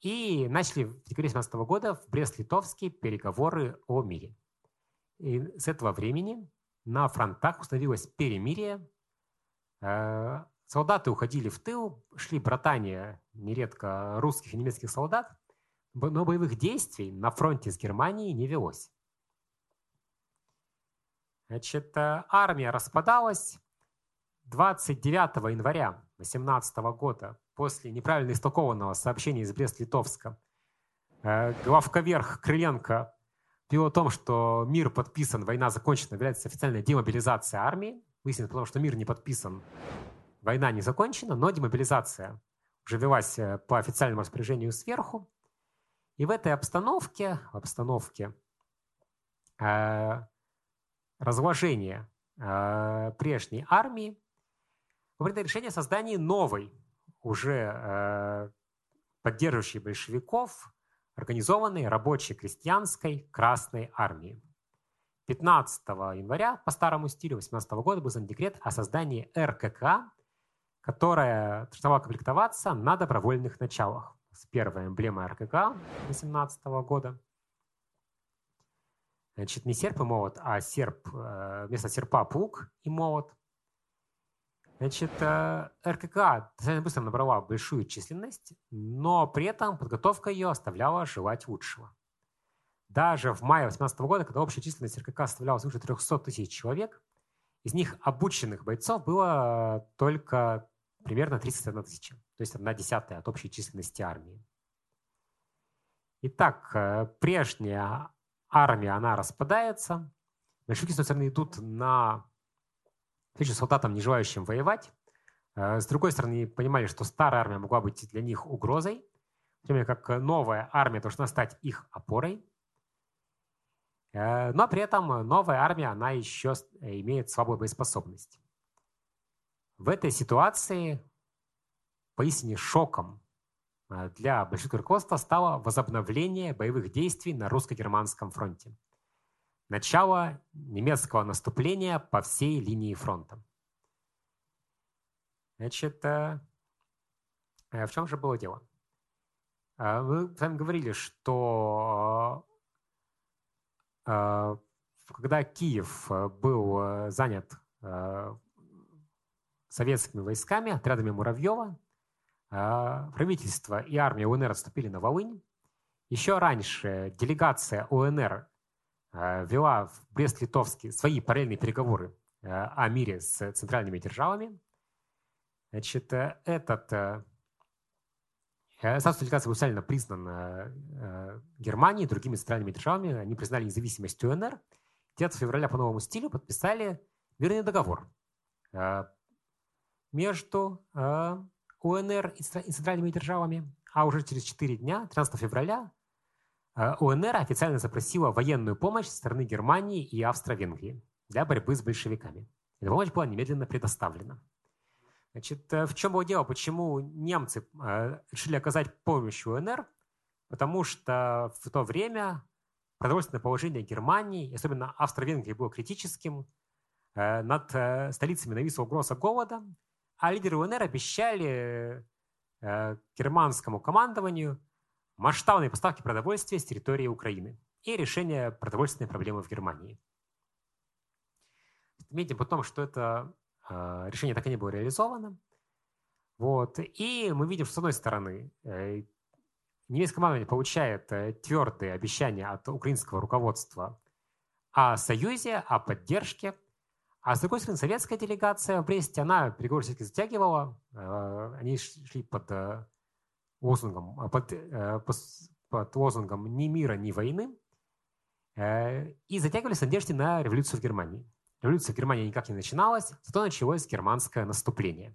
[SPEAKER 1] и начали в декабре 2017 года в Брест-Литовске переговоры о мире. И с этого времени на фронтах установилось перемирие. Солдаты уходили в тыл, шли братания нередко русских и немецких солдат, но боевых действий на фронте с Германией не велось. Значит, э, армия распадалась 29 января 2018 года после неправильно истолкованного сообщения из Брест-Литовска. Э, главковерх Крыленко пил о том, что мир подписан, война закончена, является официальная демобилизация армии. Выяснилось потому, что мир не подписан, война не закончена, но демобилизация уже велась э, по официальному распоряжению сверху. И в этой обстановке, в обстановке разложения э, прежней армии, принято решение о создании новой, уже э, поддерживающей большевиков, организованной рабочей крестьянской Красной армии. 15 января по старому стилю 18 года был издан декрет о создании РКК, которая была комплектоваться на добровольных началах. С первой эмблемой РКК 18 года – Значит, не серп и молот, а серп, э, вместо серпа плуг и молот. Значит, э, РКК достаточно быстро набрала большую численность, но при этом подготовка ее оставляла желать лучшего. Даже в мае 2018 года, когда общая численность РКК составляла свыше 300 тысяч человек, из них обученных бойцов было только примерно 31 тысяча, то есть одна десятая от общей численности армии. Итак, э, прежняя армия, она распадается, большевики, с одной стороны, идут на встречу солдатам, не желающим воевать. Э, с другой стороны, понимали, что старая армия могла быть для них угрозой, в то время как новая армия должна стать их опорой. Э, но при этом новая армия, она еще имеет слабую боеспособность. В этой ситуации поистине шоком э, для большевистского руководства стало возобновление боевых действий на русско-германском фронте – начало немецкого наступления по всей линии фронта. Значит, э, э, в чем же было дело? Э, мы с вами говорили, что когда Киев был занят советскими войсками, отрядами Муравьева, правительство и армия УНР отступили на Волынь. Еще раньше делегация УНР Э, вела в Брест-Литовске свои параллельные переговоры э, о мире с центральными державами. Значит, э, этот статус делегации был официально признан Германией и другими центральными державами. Они признали независимость УНР. 9 февраля по новому стилю подписали мирный договор между УНР и центральными державами. А уже через 4 дня, 13 февраля, Э, УНР официально запросила военную помощь со стороны Германии и Австро-Венгрии для борьбы с большевиками. Эта помощь была немедленно предоставлена. Значит, э, в чем было дело? Почему немцы э, решили оказать помощь УНР? Потому что в то время продовольственное положение Германии, особенно Австро-Венгрии, было критическим. Над столицами нависла угроза голода, а лидеры УНР обещали германскому командованию масштабные поставки продовольствия с территории Украины и решение продовольственной проблемы в Германии. Видите потом, что это э, решение так и не было реализовано. Вот. И мы видим, что с одной стороны э, немецкое командование получает э, твердые обещания от украинского руководства о союзе, о поддержке, а с другой стороны, советская делегация в Бресте, она переговоры все-таки затягивала, они шли под лозунгом, а под, э, под лозунгом «ни мира, ни войны» э, и затягивались надежды на революцию в Германии. Революция в Германии никак не начиналась, зато началось германское наступление.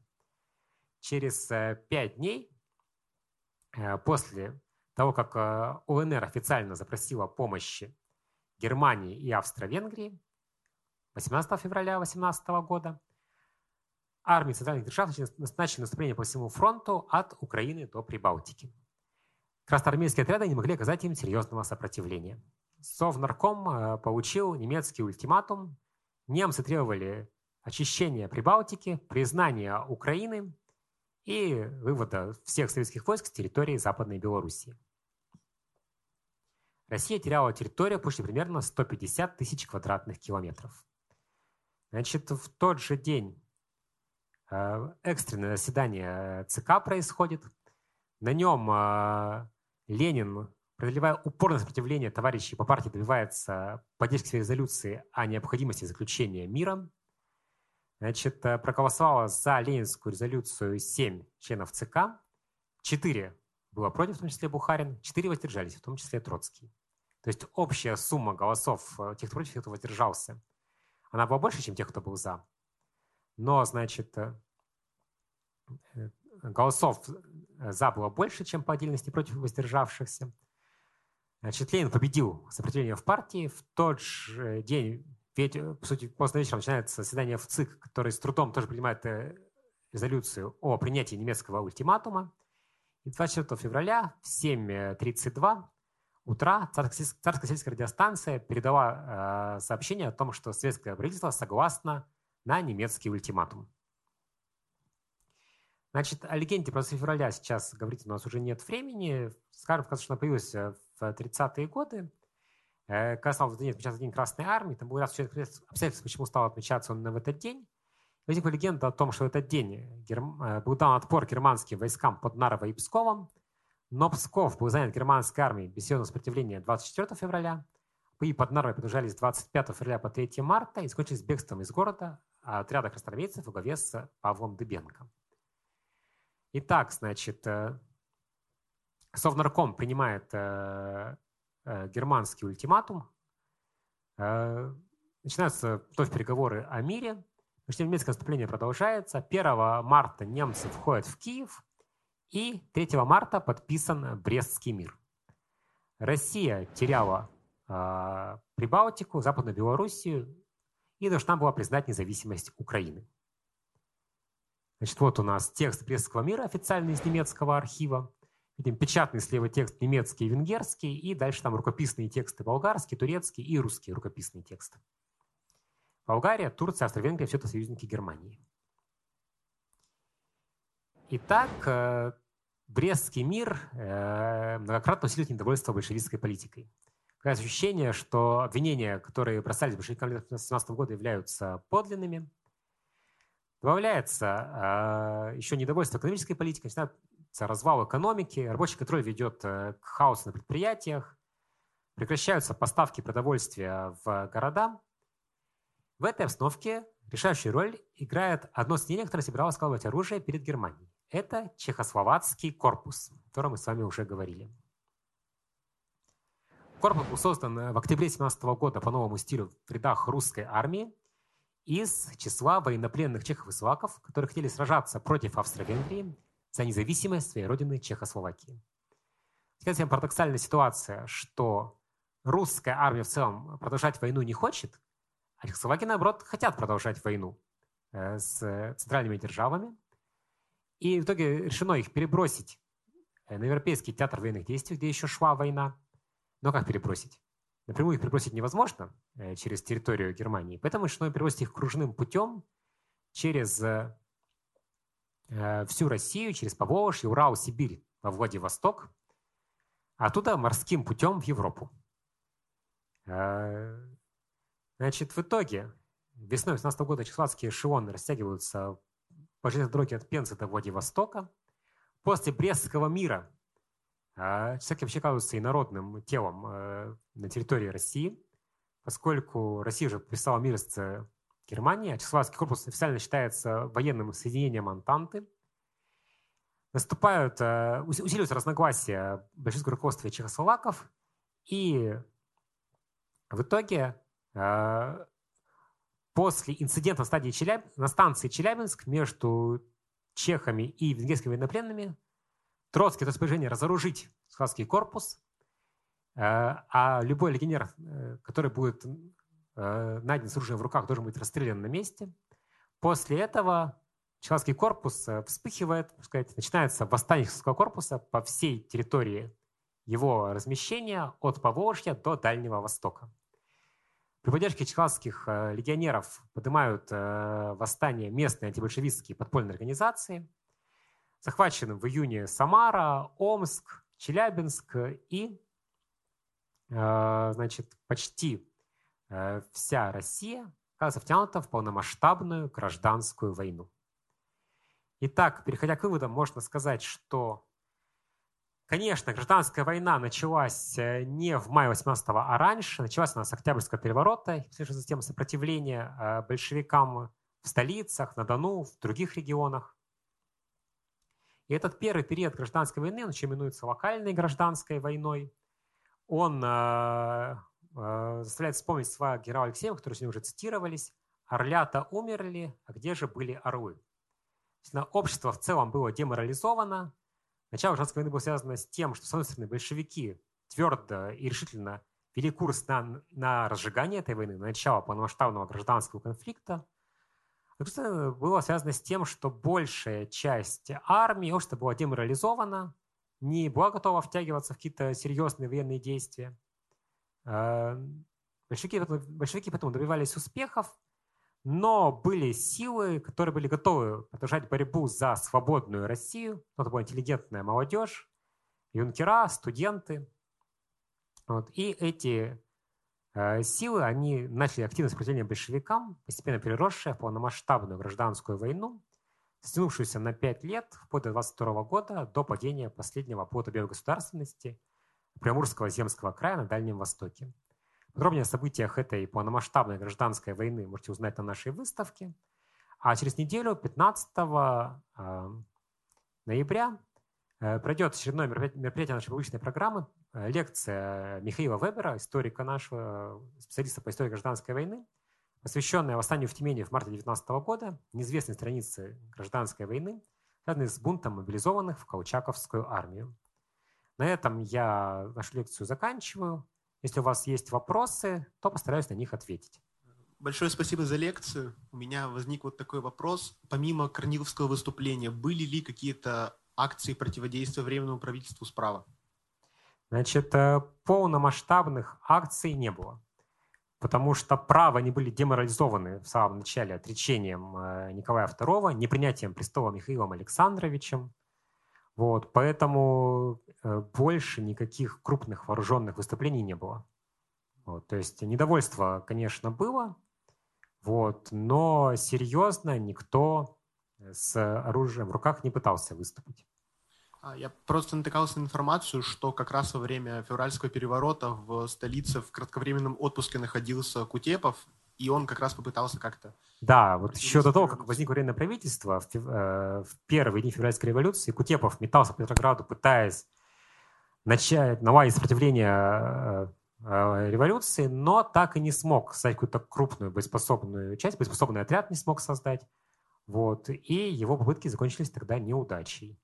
[SPEAKER 1] Через э, пять дней после того, как УНР официально запросила помощи Германии и Австро-Венгрии 18 февраля 2018 года, армии центральных держав начали наступление по всему фронту от Украины до Прибалтики. Красноармейские отряды не могли оказать им серьезного сопротивления. Совнарком э, получил немецкий ультиматум. Немцы требовали очищения Прибалтики, признания Украины и вывода всех советских войск с территории Западной Белоруссии. Россия теряла территорию почти примерно 150 тысяч квадратных километров. Значит, в тот же день Э, экстренное заседание ЦК происходит. На нем э, Ленин, преодолевая упорное сопротивление товарищей по партии, добивается поддержки своей резолюции о необходимости заключения мира. Значит, э, проголосовало за ленинскую резолюцию 7 членов ЦК, 4 было против, в том числе Бухарин, 4 воздержались, в том числе Троцкий. То есть общая сумма голосов тех, кто против, тех, кто воздержался, она была больше, чем тех, кто был за. Но, значит, э, э, голосов за было больше, чем по отдельности против воздержавшихся. Значит, Ленин победил сопротивление в партии. В тот же день, ведь, по сути, поздно вечером начинается заседание в ЦИК, который с трудом тоже принимает э, резолюцию о принятии немецкого ультиматума. И 24 февраля в 7.32 утра царская сельская радиостанция передала э, сообщение о том, что советское правительство согласно на немецкий ультиматум. Значит, о легенде про февраля сейчас говорить у нас уже нет времени. Скажем, что она появилась в 30-е годы. Э, когда стал день отмечаться День Красной Армии, там был ряд обстоятельств, почему стал отмечаться он в этот день. Возникла легенда о том, что в этот день э, был дан отпор германским войскам под Нарово и Псковом, но Псков был занят германской армией без серьезного сопротивления 24 февраля, бои под Нарвой продолжались 25 февраля по 3 марта и закончились бегством из города отряда красноармейцев во главе с Павлом Дыбенко. Итак, значит, э, Совнарком принимает э, э, германский ультиматум. Начинаются вновь переговоры о мире. Между немецкое наступление продолжается. 1 марта немцы входят в Киев, и 3 марта подписан Брестский мир. Россия теряла э, Прибалтику, Западную Белоруссию и должна была признать независимость Украины. Значит, вот у нас текст Брестского мира официальный из немецкого архива. Видим печатный слева текст немецкий и венгерский, и дальше там рукописные тексты болгарский, турецкий и русский рукописные тексты. Болгария, Турция, Австро-Венгрия – все это союзники Германии. Итак, э, Брестский мир э, многократно усиливает недовольство большевистской политикой. Такое ощущение, что обвинения, которые бросались большевикам 1917 года, являются подлинными. Добавляется э, еще недовольство экономической политикой, начинается развал экономики, рабочий контроль ведет к хаосу на предприятиях, прекращаются поставки продовольствия в города – в этой обстановке решающую роль играет одно соединение, которое собиралось складывать оружие перед Германией. Это Чехословацкий корпус, о котором мы с вами уже говорили. Корпус был создан в октябре 17 года по новому стилю в рядах русской армии из числа военнопленных чехов и словаков, которые хотели сражаться против Австро-Венгрии за независимость своей родины Чехословакии. Такая парадоксальная ситуация, что русская армия в целом продолжать войну не хочет, а Чехословаки, наоборот, хотят продолжать войну э, с центральными державами. И в итоге решено их перебросить э, на Европейский театр военных действий, где еще шла война. Но как перебросить? Напрямую их перебросить невозможно э, через территорию Германии. Поэтому решено перебросить их кружным путем через всю Россию, через Поволжье, Урал, Сибирь во Владивосток, а оттуда морским путем в Европу. Значит, в итоге весной 2018 года чехословацкие эшелоны растягиваются по железной дороге от Пензы до Владивостока. После Брестского мира э, чехословаки вообще оказываются инородным телом э, на территории России, поскольку Россия уже подписала мир с Германией, а Чехословацкий корпус официально считается военным соединением Антанты. Наступают, э, усиливаются разногласия большинства руководства чехословаков, и в итоге Э, после инцидента на, стадии Челяб... на станции Челябинск между чехами и венгерскими военнопленными Троцкий распоряжение разоружить Схадский корпус, э, а любой легионер, э, который будет найден с оружием в руках, должен быть расстрелян на месте. После этого Чехословацкий корпус вспыхивает, сказать, начинается восстание Чехословацкого корпуса по всей территории его размещения от Поволжья до Дальнего Востока. При поддержке чехословацких э, легионеров поднимают э, восстание местные антибольшевистские подпольные организации. Захвачены в июне Самара, Омск, Челябинск и э, значит, почти вся Россия оказывается втянута в полномасштабную гражданскую войну. Итак, переходя к выводам, можно сказать, что Конечно, гражданская война началась э, не в мае 18 а раньше. Началась она с Октябрьского переворота, и системы сопротивления э, большевикам в столицах, на Дону, в других регионах. И этот первый период гражданской войны, он еще именуется локальной гражданской войной, он э, э, заставляет вспомнить слова генерала Алексеева, которые сегодня уже цитировались. «Орлята умерли, а где же были орлы?» Общество в целом было деморализовано, Начало гражданской войны было связано с тем, что, с одной стороны, большевики твердо и решительно вели курс на, на разжигание этой войны, на начало полномасштабного гражданского конфликта. А было связано с тем, что большая часть армии, общества была деморализована, не была готова втягиваться в какие-то серьезные военные действия. Э, большевики, большевики потом добивались успехов, но были силы, которые были готовы продолжать борьбу за свободную Россию. Это была интеллигентная молодежь, юнкера, студенты. Вот. И эти э, силы, они начали активное сопротивление большевикам, постепенно переросшее в полномасштабную гражданскую войну, стянувшуюся на пять лет, вплоть до 22 года, до падения последнего оплота белой государственности Приморского земского края на Дальнем Востоке. Подробнее о событиях этой полномасштабной гражданской войны можете узнать на нашей выставке. А через неделю, 15 э, ноября, э, пройдет очередное мероприятие нашей публичной программы, э, лекция Михаила Вебера, историка нашего, специалиста по истории гражданской войны, посвященная восстанию в Тюмени в марте 19 года, неизвестной страницы гражданской войны, связанной с бунтом мобилизованных в Колчаковскую армию. На этом я нашу лекцию заканчиваю. Если у вас есть вопросы, то постараюсь на них ответить.
[SPEAKER 2] Большое спасибо за лекцию. У меня возник вот такой вопрос. Помимо Корниловского выступления, были ли какие-то акции противодействия Временному правительству справа?
[SPEAKER 1] Значит, э, полномасштабных акций не было, потому что права не были деморализованы в самом начале отречением э, Николая II, непринятием престола Михаилом Александровичем. Вот, поэтому э, больше никаких крупных вооруженных выступлений не было. Вот, то есть недовольство, конечно, было, вот. Но серьезно никто с оружием в руках не пытался выступить.
[SPEAKER 2] А, я просто натыкался на информацию, что как раз во время февральского переворота в столице в кратковременном отпуске находился Кутепов, и он как раз попытался как-то...
[SPEAKER 1] Да, вот еще до того, как возникло временное правительство, в, э, в первые дни февральской революции Кутепов метался по Петрограду, пытаясь начать, наладить сопротивление э, Э, революции, но так и не смог создать какую-то крупную боеспособную часть, боеспособный отряд не смог создать. Вот, и его попытки закончились тогда неудачей.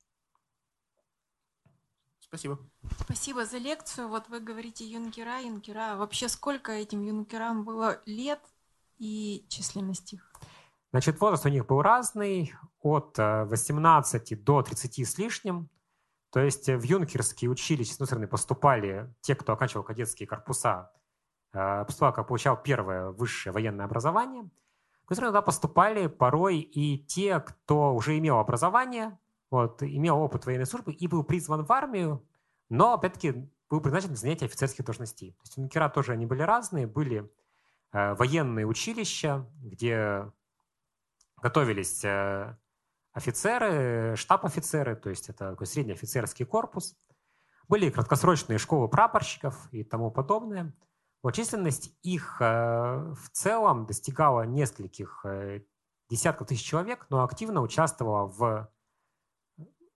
[SPEAKER 2] Спасибо.
[SPEAKER 3] Спасибо за лекцию. Вот вы говорите юнкера, юнкера. Вообще сколько этим юнкерам было лет и численность их?
[SPEAKER 1] Значит, возраст у них был разный, от 18 э, до 30 с лишним. То есть э, в юнкерские училища, с одной стороны, поступали те, кто оканчивал кадетские корпуса, э, поступал, как получал первое высшее военное образование. Стороны, туда поступали порой и те, кто уже имел образование, вот, имел опыт военной службы и был призван в армию, но, опять-таки, был предназначен для занятия офицерских должностей. То есть юнкера тоже они были разные, были военные училища, где готовились э, офицеры, штаб-офицеры, то есть это такой средний офицерский корпус. Были краткосрочные школы прапорщиков и тому подобное. Вот численность их э, в целом достигала нескольких э, десятков тысяч человек, но активно участвовала в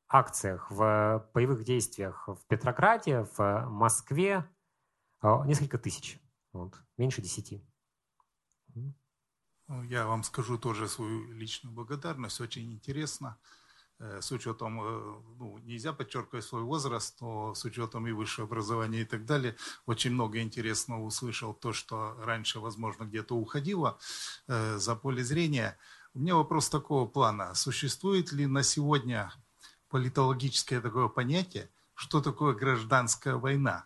[SPEAKER 1] акциях, в боевых действиях в Петрограде, в Москве э, несколько тысяч, вот, меньше десяти.
[SPEAKER 4] Ну, я вам скажу тоже свою личную благодарность, очень интересно. Э, с учетом, э, ну, нельзя подчеркивать свой возраст, но с учетом и высшего образования и так далее, очень много интересного услышал то, что раньше, возможно, где-то уходило э, за поле зрения. У меня вопрос такого плана. Существует ли на сегодня политологическое такое понятие, что такое гражданская война?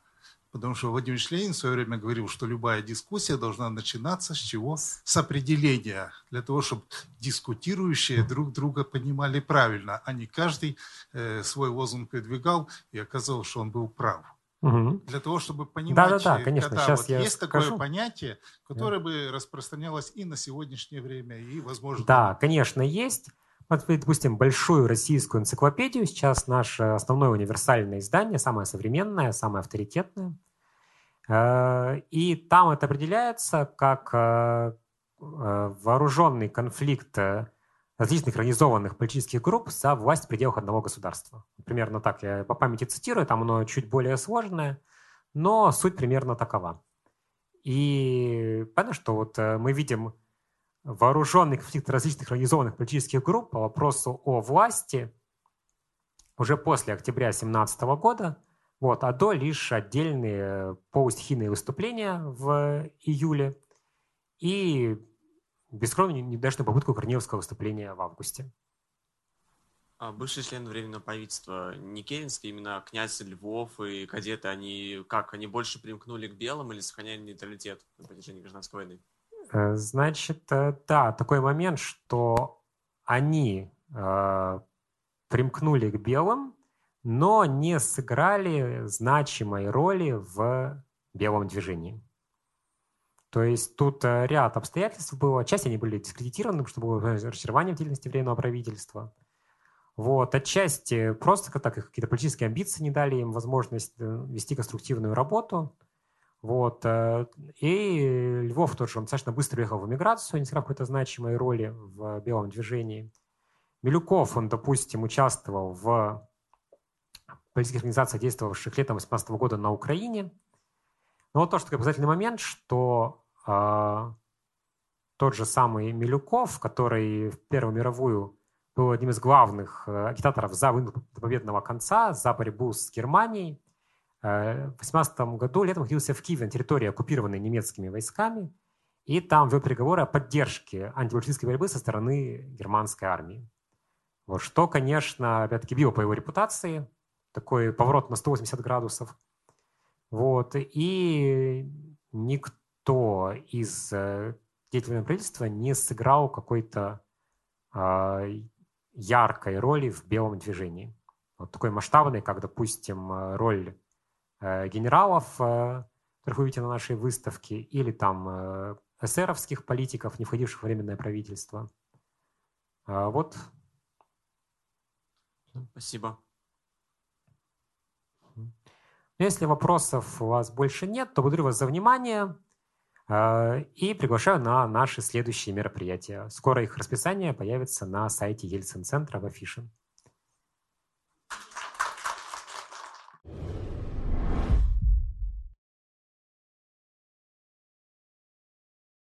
[SPEAKER 4] Потому что Владимир Ленин в свое время говорил, что любая дискуссия должна начинаться с чего? С определения, для того, чтобы дискутирующие друг друга понимали правильно, а не каждый э, свой лозунг выдвигал и оказалось, что он был прав. Угу. Для того, чтобы понимать, да, да, да, конечно. когда Сейчас вот я есть скажу. такое понятие, которое да. бы распространялось и на сегодняшнее время, и, возможно...
[SPEAKER 1] Да, конечно, есть. Вот, допустим, большую российскую энциклопедию, сейчас наше основное универсальное издание, самое современное, самое авторитетное. Э, и там это определяется как э, э, вооруженный конфликт различных организованных политических групп за власть в пределах одного государства. Примерно так я по памяти цитирую, там оно чуть более сложное, но суть примерно такова. И понятно, что вот мы видим вооруженный конфликт различных организованных политических групп по вопросу о власти уже после октября 2017 года, вот, а до лишь отдельные полустихийные выступления в июле и бескровную недачную попытку Корнеевского выступления в августе.
[SPEAKER 5] А бывший член Временного правительства Никеринский, именно князь Львов и кадеты, они как, они больше примкнули к белым или сохраняли нейтралитет на протяжении гражданской войны?
[SPEAKER 1] Э, значит, э, да, такой момент, что они э, примкнули к белым, но не сыграли значимой роли в белом движении. То есть тут э, ряд обстоятельств было. Часть они были дискредитированы, чтобы было разочарование в деятельности временного правительства. Вот, отчасти просто так какие-то политические амбиции не дали им возможность э, вести конструктивную работу. Вот. Э, и Львов тоже, он достаточно быстро уехал в эмиграцию, не сыграв какой-то значимой роли в белом движении. Милюков, он, допустим, участвовал в политических организациях, действовавших летом 2018 года на Украине – но вот тоже такой показательный момент, что э, тот же самый Милюков, который в Первую мировую был одним из главных э, агитаторов за вынос победного конца, за борьбу с Германией, э, в 18 году летом находился в Киеве на территории, оккупированной немецкими войсками, и там вел переговоры о поддержке антибольшевистской борьбы со стороны германской армии. Вот, что, конечно, опять-таки било по его репутации, такой поворот на 180 градусов – вот. И никто из э, деятелей правительства не сыграл какой-то э, яркой роли в белом движении. Вот такой масштабной, как, допустим, роль э, генералов, э, которых вы видите на нашей выставке, или там э, эсеровских политиков, не входивших в временное правительство. Э, вот.
[SPEAKER 5] Спасибо.
[SPEAKER 1] Если вопросов у вас больше нет, то благодарю вас за внимание э, и приглашаю на наши следующие мероприятия. Скоро их расписание появится на сайте Ельцин-центра в афише.